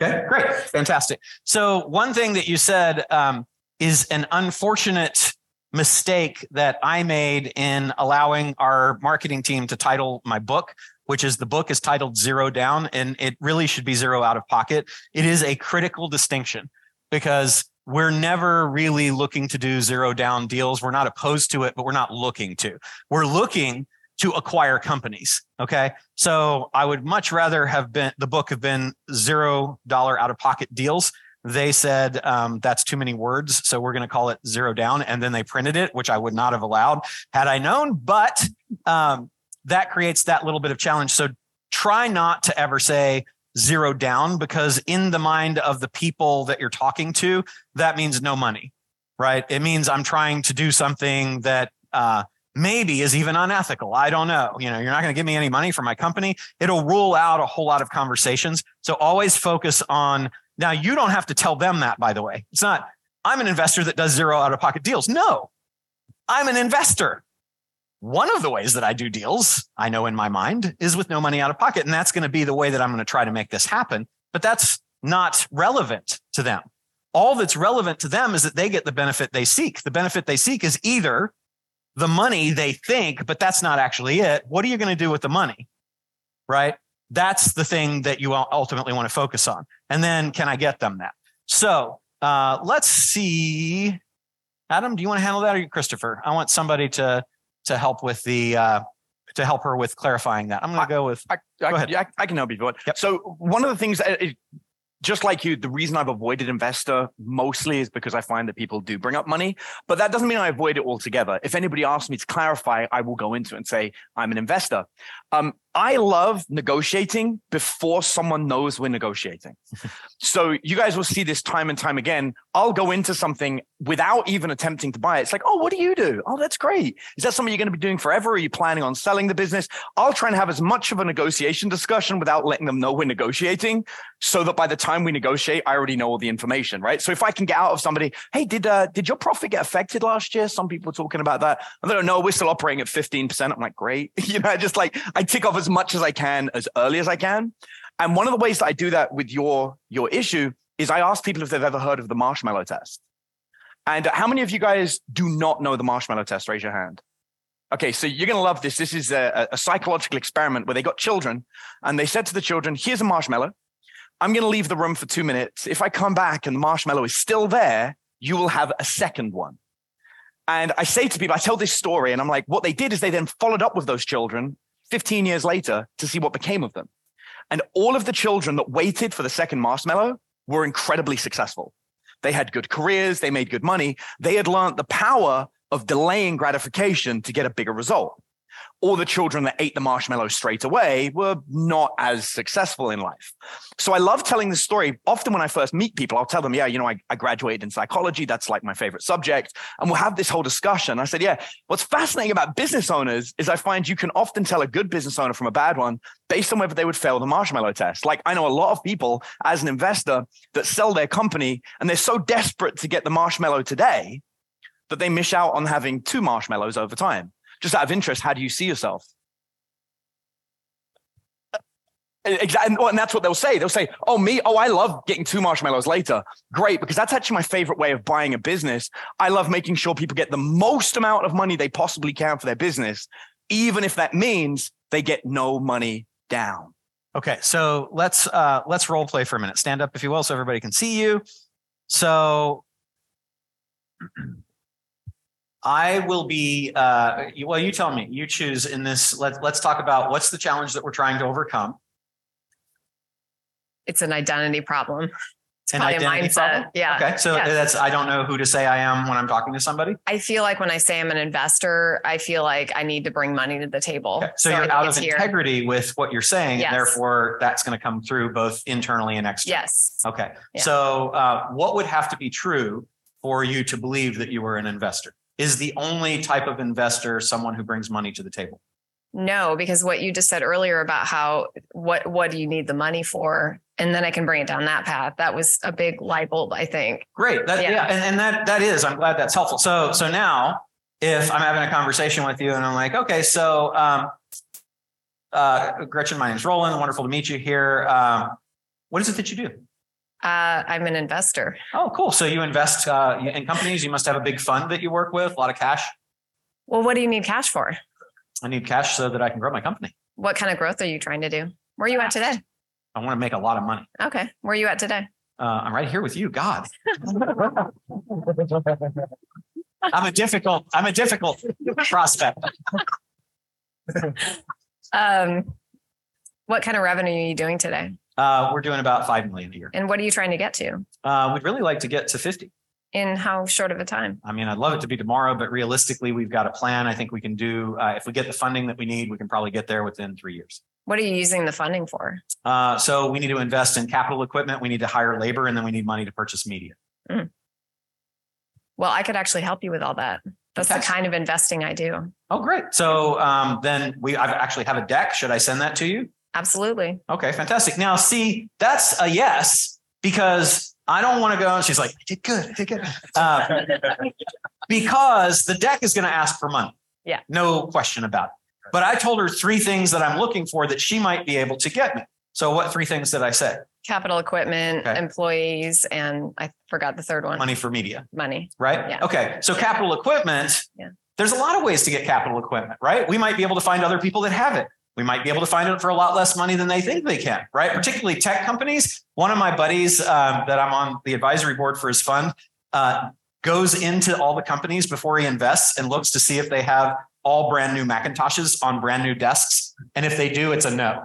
Okay, great, fantastic. So one thing that you said um, is an unfortunate mistake that I made in allowing our marketing team to title my book, which is the book is titled Zero Down, and it really should be zero out of pocket. It is a critical distinction because we're never really looking to do zero down deals. We're not opposed to it, but we're not looking to. We're looking to acquire companies. Okay. So I would much rather have been the book have been zero dollar out of pocket deals. They said um, that's too many words. So we're going to call it zero down. And then they printed it, which I would not have allowed had I known. But um, that creates that little bit of challenge. So try not to ever say zero down because in the mind of the people that you're talking to, that means no money, right? It means I'm trying to do something that, uh, maybe is even unethical. I don't know. You know, you're not going to give me any money for my company. It'll rule out a whole lot of conversations. So always focus on now you don't have to tell them that by the way. It's not I'm an investor that does zero out of pocket deals. No. I'm an investor. One of the ways that I do deals, I know in my mind, is with no money out of pocket and that's going to be the way that I'm going to try to make this happen, but that's not relevant to them. All that's relevant to them is that they get the benefit they seek. The benefit they seek is either the money they think, but that's not actually it. What are you going to do with the money? Right? That's the thing that you ultimately want to focus on. And then can I get them that? So uh, let's see. Adam, do you want to handle that or you, Christopher? I want somebody to to help with the uh, to help her with clarifying that. I'm going to go with. I, Go ahead. I, I can help you. But so one of the things just like you, the reason I've avoided investor mostly is because I find that people do bring up money, but that doesn't mean I avoid it altogether. If anybody asks me to clarify, I will go into it and say I'm an investor. Um, I love negotiating before someone knows we're negotiating. so you guys will see this time and time again. I'll go into something without even attempting to buy it. It's like, oh, what do you do? Oh, that's great. Is that something you're going to be doing forever? Are you planning on selling the business? I'll try and have as much of a negotiation discussion without letting them know we're negotiating, so that by the time we negotiate, I already know all the information, right? So if I can get out of somebody, hey, did uh, did your profit get affected last year? Some people are talking about that. They don't know we're still operating at 15%. I'm like, great. you know, just like I tick off as much as I can as early as I can. And one of the ways that I do that with your your issue is I ask people if they've ever heard of the marshmallow test. And how many of you guys do not know the marshmallow test? Raise your hand. Okay, so you're going to love this. This is a, a, psychological experiment where they got children and they said to the children, Here's a marshmallow. I'm going to leave the room for two minutes. If I come back and the marshmallow is still there, you will have a second one. And I say to people, I tell this story, and I'm like, what they did is they then followed up with those children 15 years later to see what became of them. And all of the children that waited for the second marshmallow were incredibly successful. They had good careers, they made good money, they had learned the power of delaying gratification to get a bigger result or the children that ate the marshmallow straight away were not as successful in life. So I love telling this story. Often when I first meet people, I'll tell them, yeah, you know, I, I graduated in psychology. That's like my favorite subject. And we'll have this whole discussion. I said, yeah, what's fascinating about business owners is I find you can often tell a good business owner from a bad one based on whether they would fail the marshmallow test. Like I know a lot of people as an investor that sell their company and they're so desperate to get the marshmallow today that they miss out on having two marshmallows over time just out of interest, how do you see yourself? Exactly. And that's what they'll say. They'll say, Oh, me? Oh, I love getting two marshmallows later. Great. Because that's actually my favorite way of buying a business. I love making sure people get the most amount of money they possibly can for their business, even if that means they get no money down. Okay. So let's, uh, let's role play for a minute. Stand up, if you will, so everybody can see you. So I will be. Uh, well, you tell me. You choose in this. Let's let's talk about what's the challenge that we're trying to overcome. It's an identity problem. It's An identity mindset. problem? Yeah. Okay. So Yes. that's I don't know who to say I am when I'm talking to somebody. I feel like when I say I'm an investor, I feel like I need to bring money to the table. So, I you're out of here. integrity with what you're saying, Yes. and therefore that's going to come through both internally and externally. Yes. Okay. Yeah. So uh, what would have to be true for you to believe that you were an investor? Is the only type of investor someone who brings money to the table? No, because what you just said earlier about how what what do you need the money for, and then I can bring it down that path. That was a big light bulb, I think. Great. That, yeah. And, and that that is. I'm glad that's helpful. So so now, if I'm having a conversation with you and I'm like, okay, so um, uh, Gretchen, my name's Roland. Wonderful to meet you here. Um, what is it that you do? Uh, I'm an investor. Oh, cool. So you invest uh, in companies. You must have a big fund that you work with, a lot of cash. Well, what do you need cash for? I need cash so that I can grow my company. What kind of growth are you trying to do? Where are you at today? I want to make a lot of money. Okay. Where are you at today? Uh, I'm right here with you. God, I'm a difficult. I'm a difficult prospect. Um, what kind of revenue are you doing today? Uh, we're doing about five million a year. And what are you trying to get to Uh, we'd really like to get to 50. in how short of a time? I mean, I'd love it to be tomorrow, but realistically, we've got a plan. I think we can do. Uh, if we get the funding that we need, we can probably get there within three years. What are you using the funding for? Uh, so we need to invest in capital equipment. We need to hire labor, and then we need money to purchase media. Well, I could actually help you with all that. That's the kind of investing I do. Oh, great. So um, then we I actually have a deck. Should I send that to you? Absolutely. Okay, fantastic. Now, see, that's a yes because I don't want to go. And she's like, I did good. I did good. Uh, because the deck is going to ask for money. Yeah. No question about it. But I told her three things that I'm looking for that she might be able to get me. So, what three things did I say? Capital equipment, Okay. employees, and I forgot the third one. Money for media, Money. right? Yeah. Okay. So, capital equipment, Yeah. there's a lot of ways to get capital equipment, right? We might be able to find other people that have it. We might be able to find it for a lot less money than they think they can, right? Particularly tech companies. One of my buddies um, that I'm on the advisory board for his fund uh, goes into all the companies before he invests and looks to see if they have all brand new Macintoshes on brand new desks. And if they do, it's a no,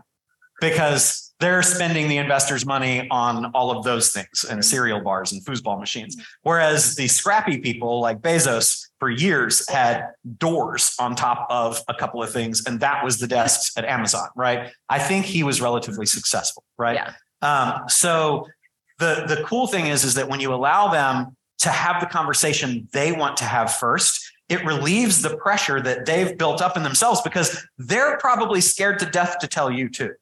because they're spending the investors' money on all of those things and cereal bars and foosball machines. Whereas the scrappy people like Bezos for years had doors on top of a couple of things, and that was the desks at Amazon, right? I think he was relatively successful, right? Yeah. Um, so the the cool thing is, is that when you allow them to have the conversation they want to have first, it relieves the pressure that they've built up in themselves because they're probably scared to death to tell you too.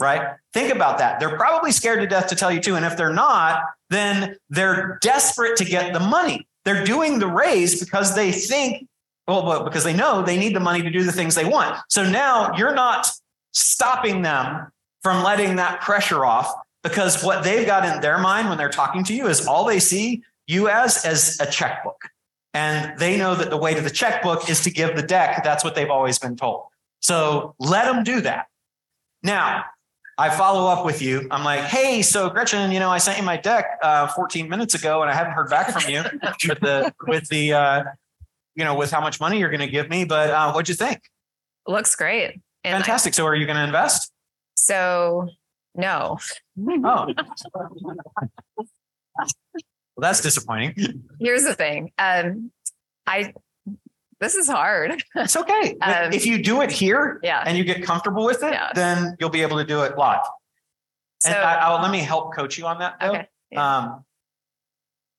Right? Think about that. They're probably scared to death to tell you too. And if they're not, then they're desperate to get the money. They're doing the raise because they think, well, because they know they need the money to do the things they want. So now you're not stopping them from letting that pressure off because what they've got in their mind when they're talking to you is all they see you as as a checkbook. And they know that the way to the checkbook is to give the deck. That's what they've always been told. So let them do that. Now, I follow up with you. I'm like, hey, so Gretchen, you know, I sent you my deck uh, 14 minutes ago, and I haven't heard back from you with the with the uh, you know with how much money you're going to give me. But uh, what'd you think? Looks great. And I- Fantastic. so are you going to invest? so no. Oh, well, that's disappointing. Here's the thing. Um, I this is hard. It's okay. Um, if you do it here yeah. and you get comfortable with it, Yeah. then you'll be able to do it live. So and I, I'll, let me help coach you on that. Though. okay. Yeah. Um,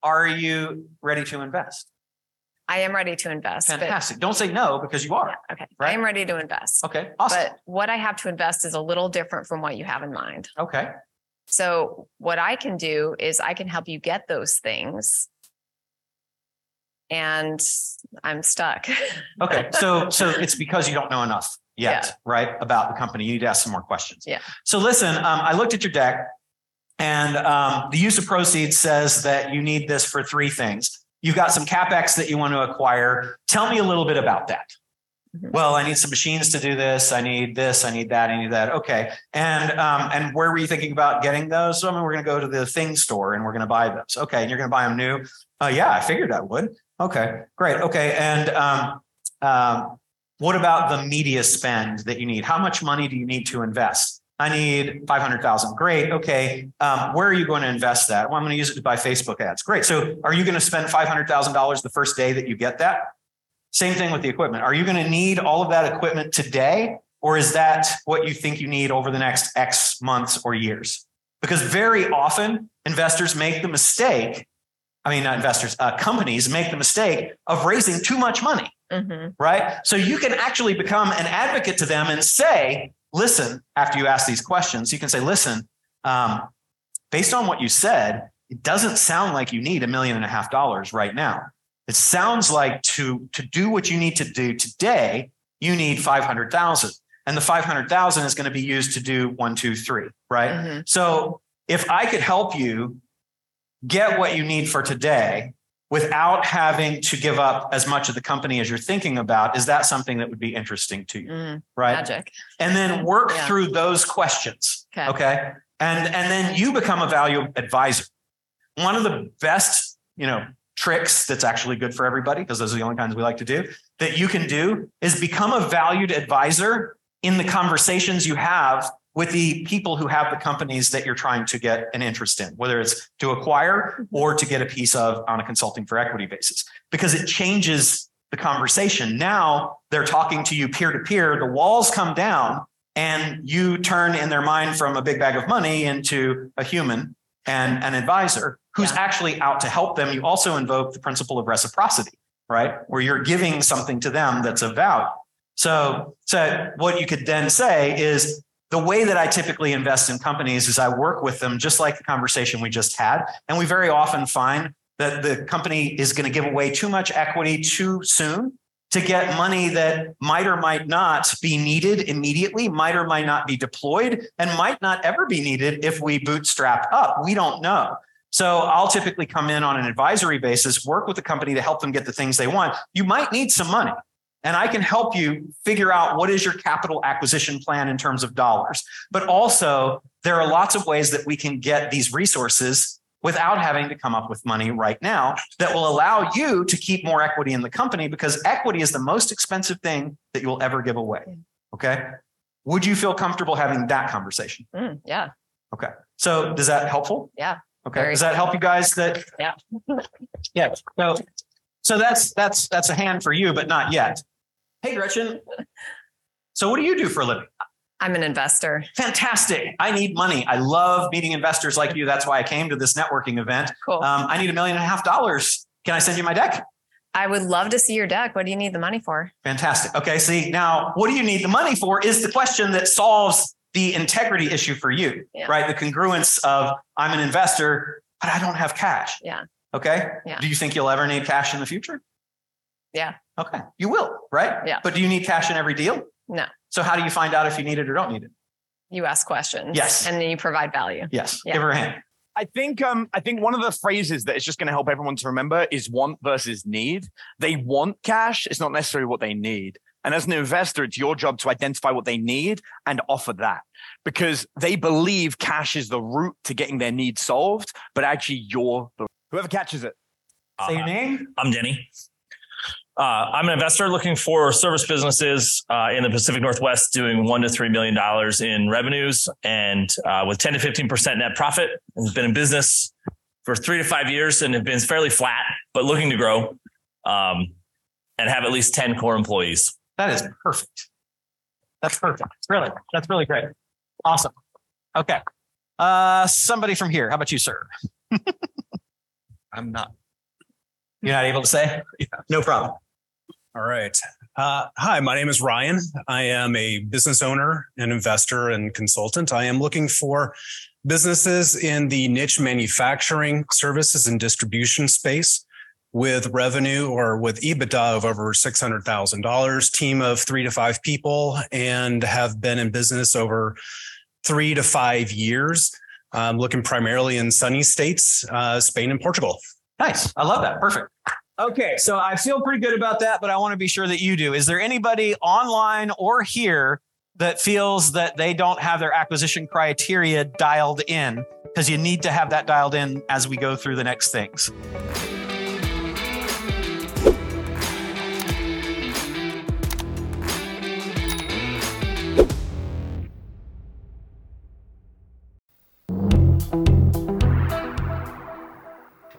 are you ready to invest? I am ready to invest. but- Fantastic. Don't say no because you are. Yeah, okay. Right? I am ready to invest. Okay. Awesome. But what I have to invest is a little different from what you have in mind. okay. So what I can do is I can help you get those things. And I'm stuck. Okay. So so it's because you don't know enough yet, Yeah. right? About the company. You need to ask some more questions. Yeah. So listen, um, I looked at your deck, and um, the use of proceeds says that you need this for three things. You've got some capex that you want to acquire. Tell me a little bit about that. Mhm. Well, I need some machines to do this. I need this. I need that. I need that. Okay. And um, and where were you thinking about getting those? So I mean, we're going to go to the thing store and we're going to buy those. Okay. And you're going to buy them new. Uh, yeah, I figured I would. Okay, great. Okay. And um, um, what about the media spend that you need? How much money do you need to invest? I need 500,000. Great. Okay. Um, where are you going to invest that? Well, I'm going to use it to buy Facebook ads. Great. So are you going to spend $500,000 the first day that you get that? Same thing with the equipment. Are you going to need all of that equipment today? Or is that what you think you need over the next X months or years? Because very often investors make the mistake I mean, not investors, uh, companies make the mistake of raising too much money, Mhm. right? So you can actually become an advocate to them and say, listen, after you ask these questions, you can say, listen, um, based on what you said, it doesn't sound like you need a million and a half dollars right now. It sounds like to, to do what you need to do today, you need 500,000 and the 500,000 is going to be used to do one, two, three, right? Mhm. So if I could help you get what you need for today without having to give up as much of the company as you're thinking about, is that something that would be interesting to you? Mm, Right. Magic. And then work Yeah. through those questions. Okay. Okay. And and then you become a value advisor. One of the best, you know, tricks that's actually good for everybody, because those are the only kinds we like to do, that you can do is become a valued advisor in the conversations you have with the people who have the companies that you're trying to get an interest in, whether it's to acquire mm-hmm. or to get a piece of on a consulting for equity basis, because it changes the conversation. Now they're talking to you peer to peer, the walls come down, and you turn in their mind from a big bag of money into a human and an advisor who's Yeah. actually out to help them. You also invoke the principle of reciprocity, right? Where you're giving something to them that's of value. So, so what you could then say is the way that I typically invest in companies is I work with them just like the conversation we just had. And we very often find that the company is going to give away too much equity too soon to get money that might or might not be needed immediately, might or might not be deployed, and might not ever be needed if we bootstrap up. We don't know. So I'll typically come in on an advisory basis, work with the company to help them get the things they want. You might need some money. And I can help you figure out what is your capital acquisition plan in terms of dollars. But also, there are lots of ways that we can get these resources without having to come up with money right now that will allow you to keep more equity in the company because equity is the most expensive thing that you will ever give away. Okay. Would you feel comfortable having that conversation? Mm, yeah. Okay. So does that helpful? Yeah. Okay. Very Does that help you guys that Yeah. yeah. So so that's that's that's a hand for you, but not yet. Hey Gretchen. So what do you do for a living? I'm an investor. Fantastic. I need money. I love meeting investors like you. That's why I came to this networking event. Cool. Um, I need a million and a half dollars. Can I send you my deck? I would love to see your deck. What do you need the money for? Fantastic. Okay. See, now what do you need the money for is the question that solves the integrity issue for you, Yeah. right? The congruence of I'm an investor, but I don't have cash. Yeah. Okay. Yeah. Do you think you'll ever need cash in the future? Yeah. Okay. You will, right? Yeah. But do you need cash in every deal? No. So how do you find out if you need it or don't need it? You ask questions. Yes. And then you provide value. Yes. Yeah. Give her a hand. I think um I think one of the phrases that is just going to help everyone to remember is want versus need. They want cash, it's not necessarily what they need. And as an investor, it's your job to identify what they need and offer that because they believe cash is the route to getting their needs solved, but actually you're the whoever catches it. Say your name. I'm Denny. Uh, I'm an investor looking for service businesses uh, in the Pacific Northwest doing one to three million dollars in revenues and uh, with 10 to 15 percent net profit. And it's been in business for three to five years and have been fairly flat, but looking to grow um, and have at least 10 core employees. That is perfect. That's perfect. Really, that's really great. Awesome. Okay. Uh, somebody from here. How about you, sir? I'm not. You're not able to say? No problem. All right. Uh, hi, my name is Ryan. I am a business owner, an investor, and consultant. I am looking for businesses in the niche manufacturing services and distribution space with revenue or with EBITDA of over $600,000, team of three to five people, and have been in business over three to five years. I'm looking primarily in sunny states, uh, Spain and Portugal. Nice. I love that. Perfect. Okay. So I feel pretty good about that, but I want to be sure that you do. Is there anybody online or here that feels that they don't have their acquisition criteria dialed in? Because you need to have that dialed in as we go through the next things.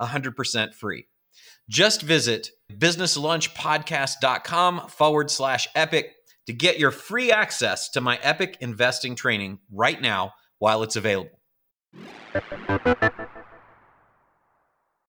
100% free. Just visit businesslunchpodcast.com forward slash epic to get your free access to my epic investing training right now while it's available.